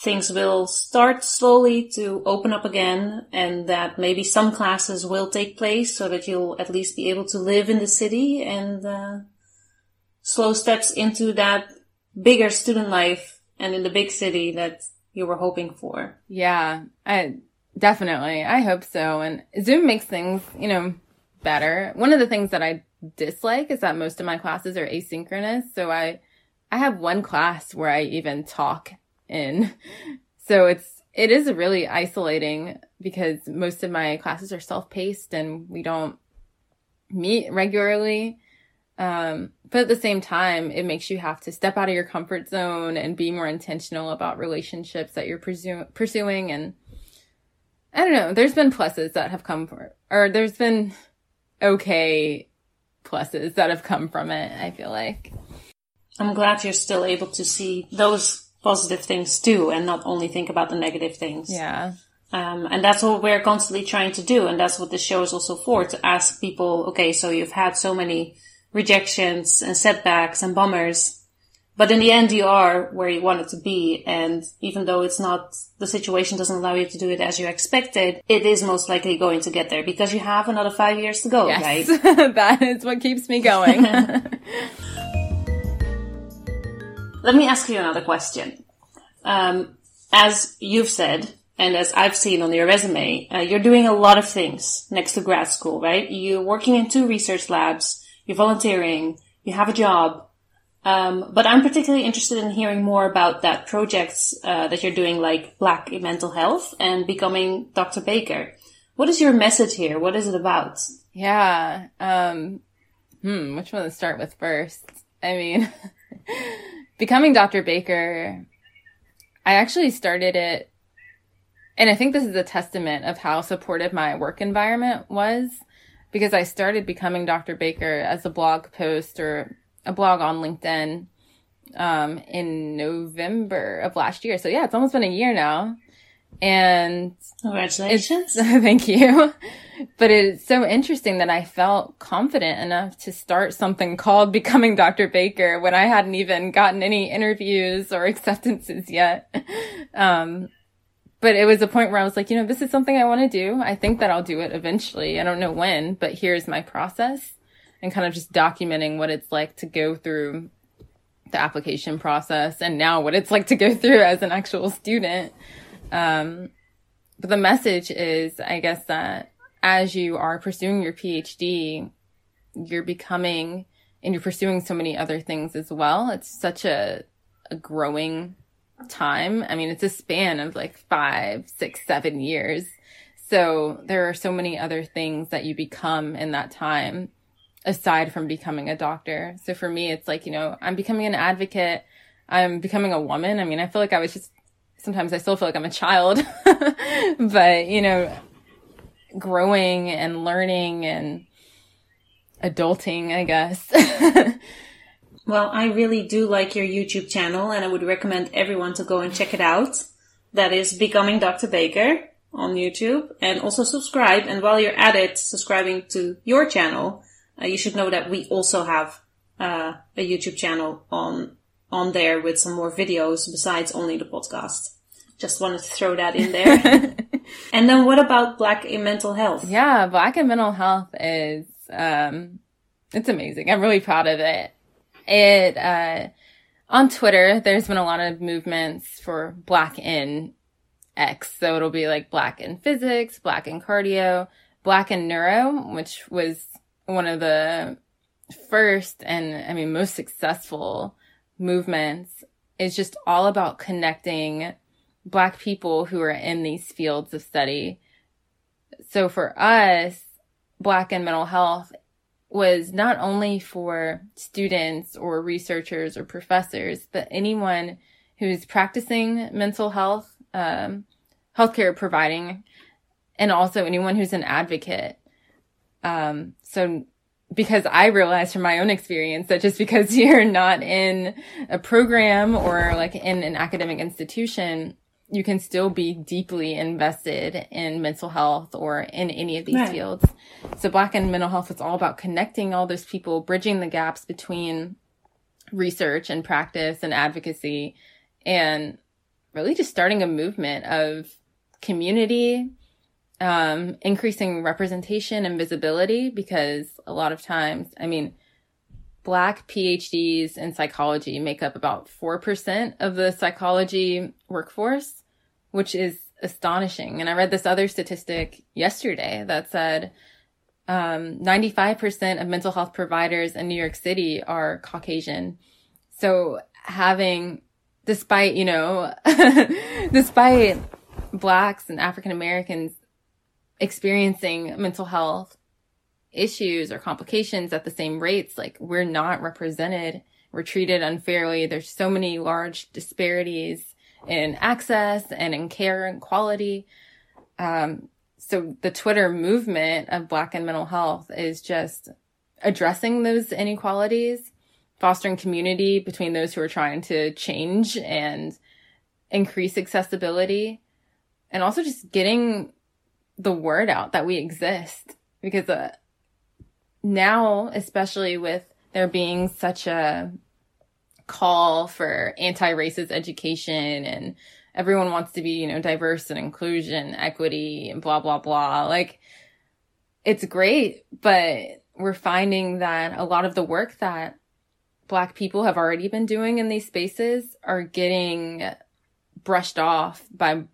things will start slowly to open up again and that maybe some classes will take place so that you'll at least be able to live in the city and uh, slow steps into that bigger student life and in the big city that you were hoping for. Yeah, I definitely. I hope so. And Zoom makes things, you know, better. One of the things that I dislike is that most of my classes are asynchronous. So I, I have one class where I even talk in. So it's, it is really isolating because most of my classes are self-paced and we don't meet regularly. Um, but at the same time, it makes you have to step out of your comfort zone and be more intentional about relationships that you're pursue- pursuing. And I don't know, there's been pluses that have come for, or there's been okay pluses that have come from it, I feel like. I'm glad you're still able to see those positive things too and not only think about the negative things. Yeah. Um, and that's what we're constantly trying to do. And that's what this show is also for to ask people, okay, so you've had so many rejections and setbacks and bummers. but in the end, you are where you wanted to be. And even though it's not, the situation doesn't allow you to do it as you expected, it is most likely going to get there because you have another five years to go, yes. right? that is what keeps me going. Let me ask you another question. Um, as you've said, and as I've seen on your resume, uh, you're doing a lot of things next to grad school, right? You're working in two research labs, you're volunteering, you have a job, um, but I'm particularly interested in hearing more about that projects uh, that you're doing, like Black in Mental Health and becoming Dr. Baker. What is your message here? What is it about? Yeah. Um, hmm. Which one to start with first? I mean, becoming Dr. Baker. I actually started it, and I think this is a testament of how supportive my work environment was, because I started becoming Dr. Baker as a blog post or a blog on LinkedIn um, in November of last year. So yeah, it's almost been a year now. And congratulations. thank you. But it's so interesting that I felt confident enough to start something called Becoming Dr. Baker when I hadn't even gotten any interviews or acceptances yet. Um, but it was a point where I was like, you know, this is something I want to do. I think that I'll do it eventually. I don't know when, but here's my process and kind of just documenting what it's like to go through the application process and now what it's like to go through as an actual student. Um, but the message is, I guess that as you are pursuing your PhD, you're becoming and you're pursuing so many other things as well. It's such a, a growing time. I mean, it's a span of like five, six, seven years. So there are so many other things that you become in that time aside from becoming a doctor. So for me, it's like, you know, I'm becoming an advocate. I'm becoming a woman. I mean, I feel like I was just, sometimes I still feel like I'm a child, but you know, growing and learning and adulting, I guess. well, I really do like your YouTube channel and I would recommend everyone to go and check it out. That is Becoming Dr. Baker on YouTube and also subscribe. And while you're at it, subscribing to your channel, uh, you should know that we also have uh, a YouTube channel on on there with some more videos besides only the podcast. Just wanted to throw that in there. and then what about Black in Mental Health? Yeah, Black in Mental Health is um it's amazing. I'm really proud of it. It uh on Twitter, there's been a lot of movements for Black in X. So it'll be like Black in Physics, Black in Cardio, Black in Neuro, which was one of the first and I mean most successful movements is just all about connecting black people who are in these fields of study. So for us, Black in Mental Health was not only for students or researchers or professors, but anyone who's practicing mental health, um, healthcare providing, and also anyone who's an advocate. Um, so because I realized from my own experience that just because you're not in a program or like in an academic institution, you can still be deeply invested in mental health or in any of these right. fields. So Black in Mental Health is all about connecting all those people, bridging the gaps between research and practice and advocacy and really just starting a movement of community um, increasing representation and visibility because a lot of times, I mean, black PhDs in psychology make up about 4% of the psychology workforce, which is astonishing. And I read this other statistic yesterday that said, um, 95% of mental health providers in New York City are Caucasian. So having, despite, you know, despite blacks and African Americans experiencing mental health issues or complications at the same rates. Like we're not represented. We're treated unfairly. There's so many large disparities in access and in care and quality. Um, so the Twitter movement of Black in Mental Health is just addressing those inequalities, fostering community between those who are trying to change and increase accessibility, and also just getting the word out that we exist because uh, now, especially with there being such a call for anti-racist education and everyone wants to be, you know, diverse and inclusion, equity and blah, blah, blah. Like it's great, but we're finding that a lot of the work that black people have already been doing in these spaces are getting brushed off by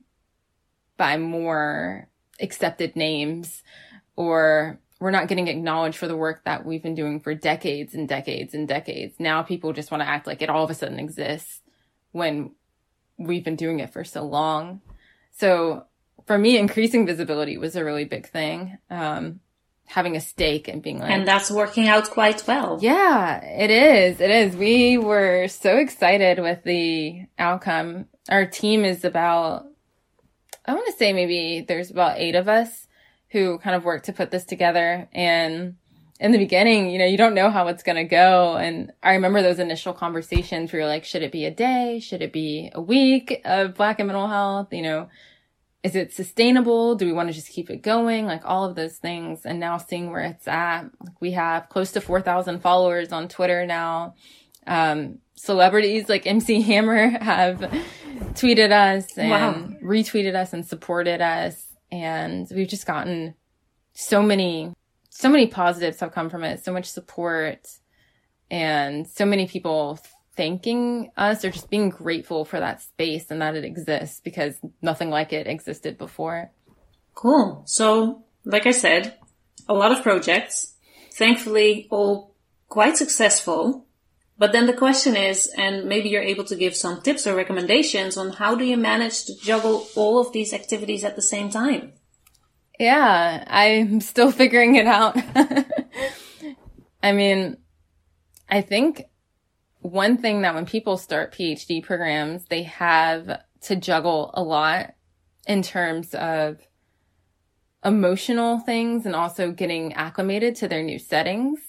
by more accepted names or we're not getting acknowledged for the work that we've been doing for decades and decades and decades. Now people just want to act like it all of a sudden exists when we've been doing it for so long. So for me, increasing visibility was a really big thing. Um, having a stake and being like, and that's working out quite well. Yeah, it is. It is. We were so excited with the outcome. Our team is about, I want to say maybe there's about eight of us who kind of work to put this together. And in the beginning, you know, you don't know how it's going to go. And I remember those initial conversations where you're like, should it be a day? Should it be a week of Black in Mental Health? You know, is it sustainable? Do we want to just keep it going? Like all of those things. And now seeing where it's at, we have close to 4,000 followers on Twitter now. Um, celebrities like MC Hammer have tweeted us and wow. retweeted us and supported us. And we've just gotten so many, so many positives have come from it, so much support and so many people thanking us or just being grateful for that space and that it exists because nothing like it existed before. Cool. So, like I said, a lot of projects, thankfully all quite successful. But then the question is, and maybe you're able to give some tips or recommendations on how do you manage to juggle all of these activities at the same time? Yeah, I'm still figuring it out. I mean, I think one thing that when people start PhD programs, they have to juggle a lot in terms of emotional things and also getting acclimated to their new settings.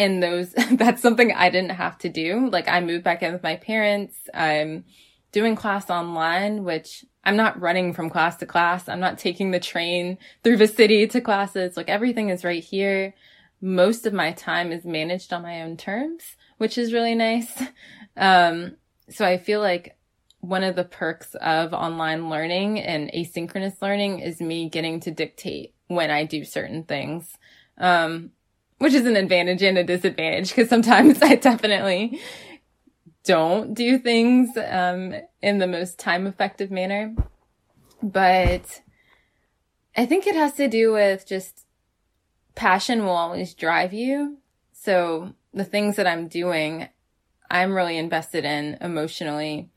And those, that's something I didn't have to do. Like I moved back in with my parents. I'm doing class online, which I'm not running from class to class. I'm not taking the train through the city to classes. Like everything is right here. Most of my time is managed on my own terms which is really nice. Um, so I feel like one of the perks of online learning and asynchronous learning is me getting to dictate when I do certain things. Um, which is an advantage and a disadvantage because sometimes I definitely don't do things, um, in the most time effective manner. But I think it has to do with just passion will always drive you. So the things that I'm doing, I'm really invested in emotionally.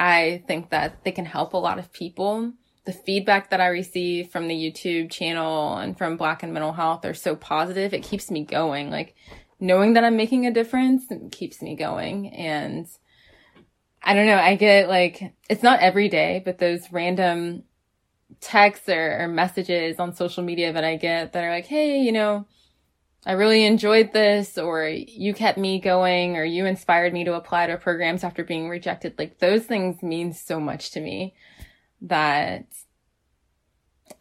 I think that they can help a lot of people. The feedback that I receive from the YouTube channel and from Black in Mental Health are so positive. It keeps me going. Like knowing that I'm making a difference keeps me going. And I don't know. I get like, it's not every day, but those random texts or, or messages on social media that I get that are like, Hey, you know, I really enjoyed this, or you kept me going, or you inspired me to apply to programs after being rejected. Like those things mean so much to me that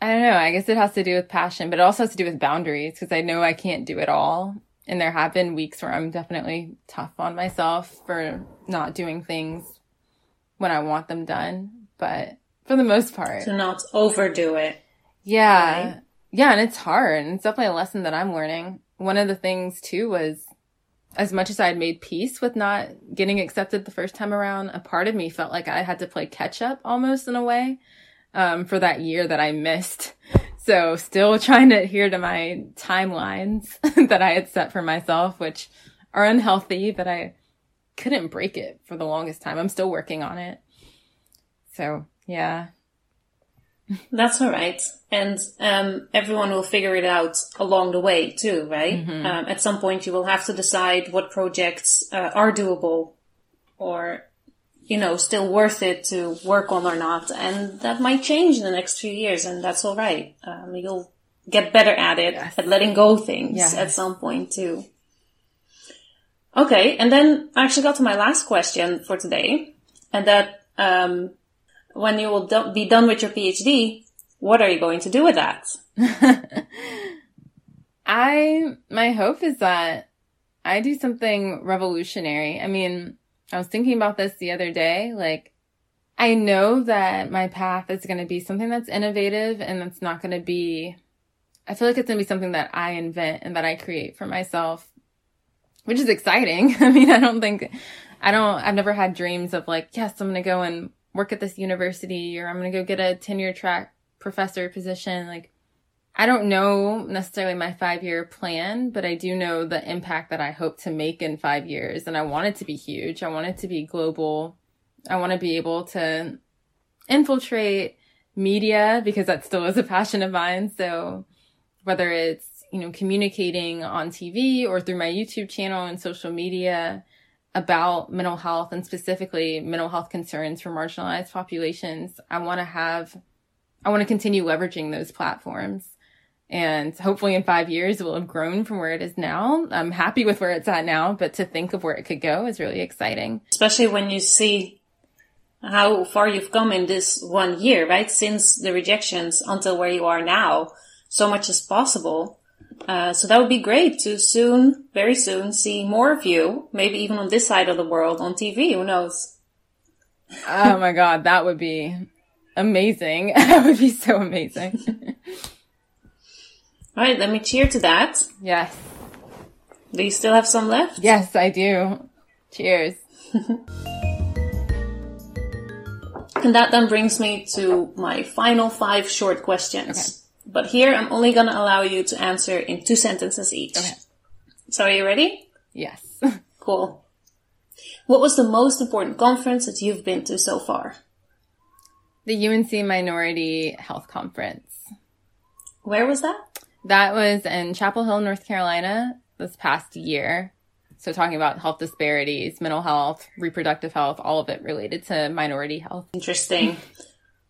I don't know. I guess it has to do with passion, but it also has to do with boundaries because I know I can't do it all. And there have been weeks where I'm definitely tough on myself for not doing things when I want them done. But for the most part, to not overdo it. Yeah. Right? Yeah. And it's hard. And it's definitely a lesson that I'm learning one of the things too was as much as I had made peace with not getting accepted the first time around, a part of me felt like I had to play catch up almost in a way, um, for that year that I missed. So still trying to adhere to my timelines that I had set for myself, which are unhealthy, but I couldn't break it for the longest time. I'm still working on it. So yeah, that's all right. And um, everyone will figure it out along the way too, right? Mm-hmm. Um, at some point, you will have to decide what projects uh, are doable or, you know, still worth it to work on or not. And that might change in the next few years, and that's all right. Um, you'll get better at it, yes. at letting go things yes. at some point too. Okay, and then I actually got to my last question for today, and that um, when you will do- be done with your PhD, what are you going to do with that? I, my hope is that I do something revolutionary. I mean, I was thinking about this the other day. Like, I know that my path is going to be something that's innovative and that's not going to be, I feel like it's going to be something that I invent and that I create for myself, which is exciting. I mean, I don't think, I don't, I've never had dreams of like, yes, I'm going to go and work at this university or I'm going to go get a tenure track professor position. Like, I don't know necessarily my five year plan, but I do know the impact that I hope to make in five years. And I want it to be huge. I want it to be global. I want to be able to infiltrate media because that still is a passion of mine. So whether it's, you know, communicating on TV or through my YouTube channel and social media about mental health and specifically mental health concerns for marginalized populations, I want to have, I want to continue leveraging those platforms and hopefully in five years it will have grown from where it is now. I'm happy with where it's at now, but to think of where it could go is really exciting. Especially when you see how far you've come in this one year, right? Since the rejections until where you are now, so much is possible. Uh, so that would be great to soon, very soon, see more of you, maybe even on this side of the world on TV. Who knows? oh my God, that would be amazing. that would be so amazing. All right, let me cheer to that. Yes. Do you still have some left? Yes, I do. Cheers. and that then brings me to my final five short questions. Okay. But here I'm only going to allow you to answer in two sentences each. Okay. So are you ready? Yes. cool. What was the most important conference that you've been to so far? The UNC Minority Health Conference. Where was that? That was in Chapel Hill, North Carolina this past year. So talking about health disparities, mental health, reproductive health, all of it related to minority health. Interesting.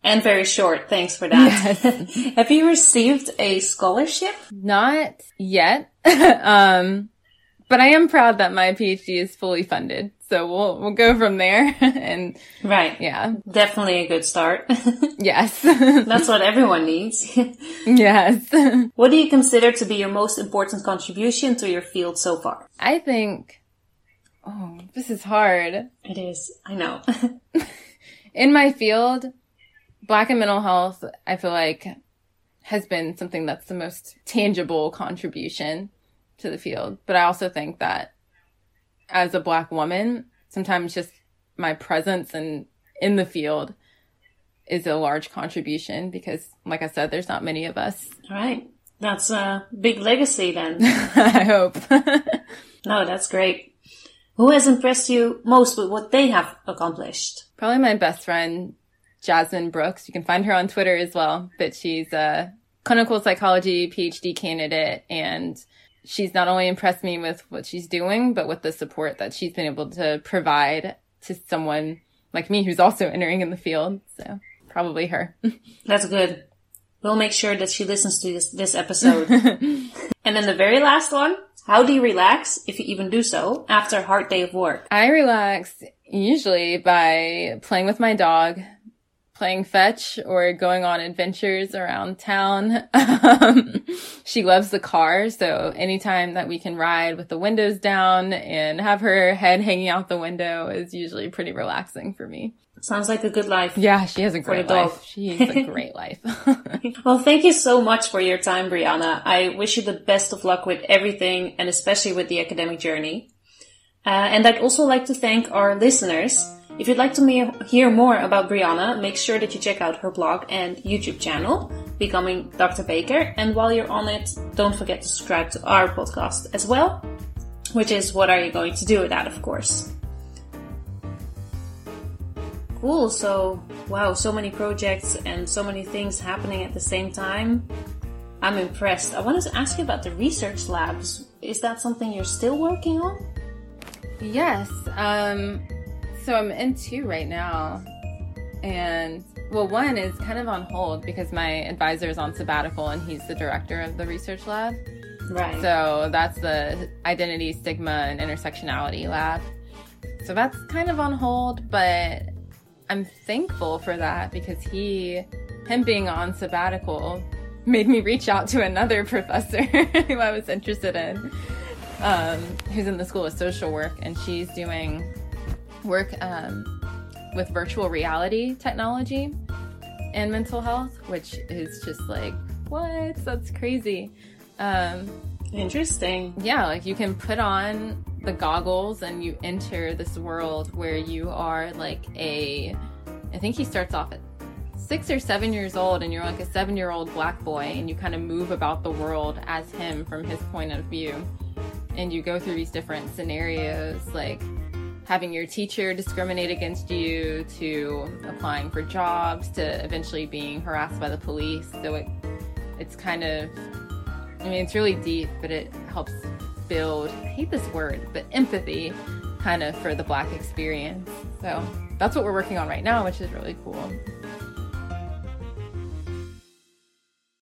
And very short. Thanks for that. Yes. Have you received a scholarship? Not yet. um, but I am proud that my PhD is fully funded. So we'll we'll go from there and Right. Yeah. Definitely a good start. yes. That's what everyone needs. yes. What do you consider to be your most important contribution to your field so far? I think Oh, this is hard. It is. I know. In my field, Black in Mental Health, I feel like has been something that's the most tangible contribution to the field. But I also think that as a black woman, sometimes just my presence and in the field is a large contribution because like I said, there's not many of us. All right. That's a big legacy then. I hope. no, that's great. Who has impressed you most with what they have accomplished? Probably my best friend, Jasmine Brooks. You can find her on Twitter as well, but she's a clinical psychology PhD candidate and she's not only impressed me with what she's doing, but with the support that she's been able to provide to someone like me who's also entering in the field. So probably her. That's good. We'll make sure that she listens to this, this episode. and then the very last one. How do you relax, if you even do so, after a hard day of work? I relax usually by playing with my dog, playing fetch or going on adventures around town. Um, she loves the car. So anytime that we can ride with the windows down and have her head hanging out the window is usually pretty relaxing for me. Sounds like a good life. Yeah, she has a great life. She has a great life. well, thank you so much for your time, Brianna. I wish you the best of luck with everything and especially with the academic journey. Uh, and I'd also like to thank our listeners. If you'd like to hear more about Brianna, make sure that you check out her blog and YouTube channel, Becoming Dr. Baker. And while you're on it, don't forget to subscribe to our podcast as well, which is What Are You Going to Do with That, of course. Cool. So, wow, so many projects and so many things happening at the same time. I'm impressed. I wanted to ask you about the research labs. Is that something you're still working on? Yes. Um, so I'm in two right now. And well, one is kind of on hold because my advisor is on sabbatical and he's the director of the research lab. Right. So that's the identity, stigma, and intersectionality lab. So that's kind of on hold, but I'm thankful for that because he, him being on sabbatical, made me reach out to another professor who I was interested in, um, who's in the School of Social Work, and she's doing work um, with virtual reality technology and mental health, which is just like, what? That's crazy. Um, Interesting. Yeah, like you can put on the goggles and you enter this world where you are like a, I think he starts off at six or seven years old and you're like a seven year old black boy and you kind of move about the world as him from his point of view. And you go through these different scenarios like having your teacher discriminate against you to applying for jobs to eventually being harassed by the police. So it, it's kind of I mean, it's really deep, but it helps build, I hate this word, but empathy kind of for the Black experience. So that's what we're working on right now, which is really cool.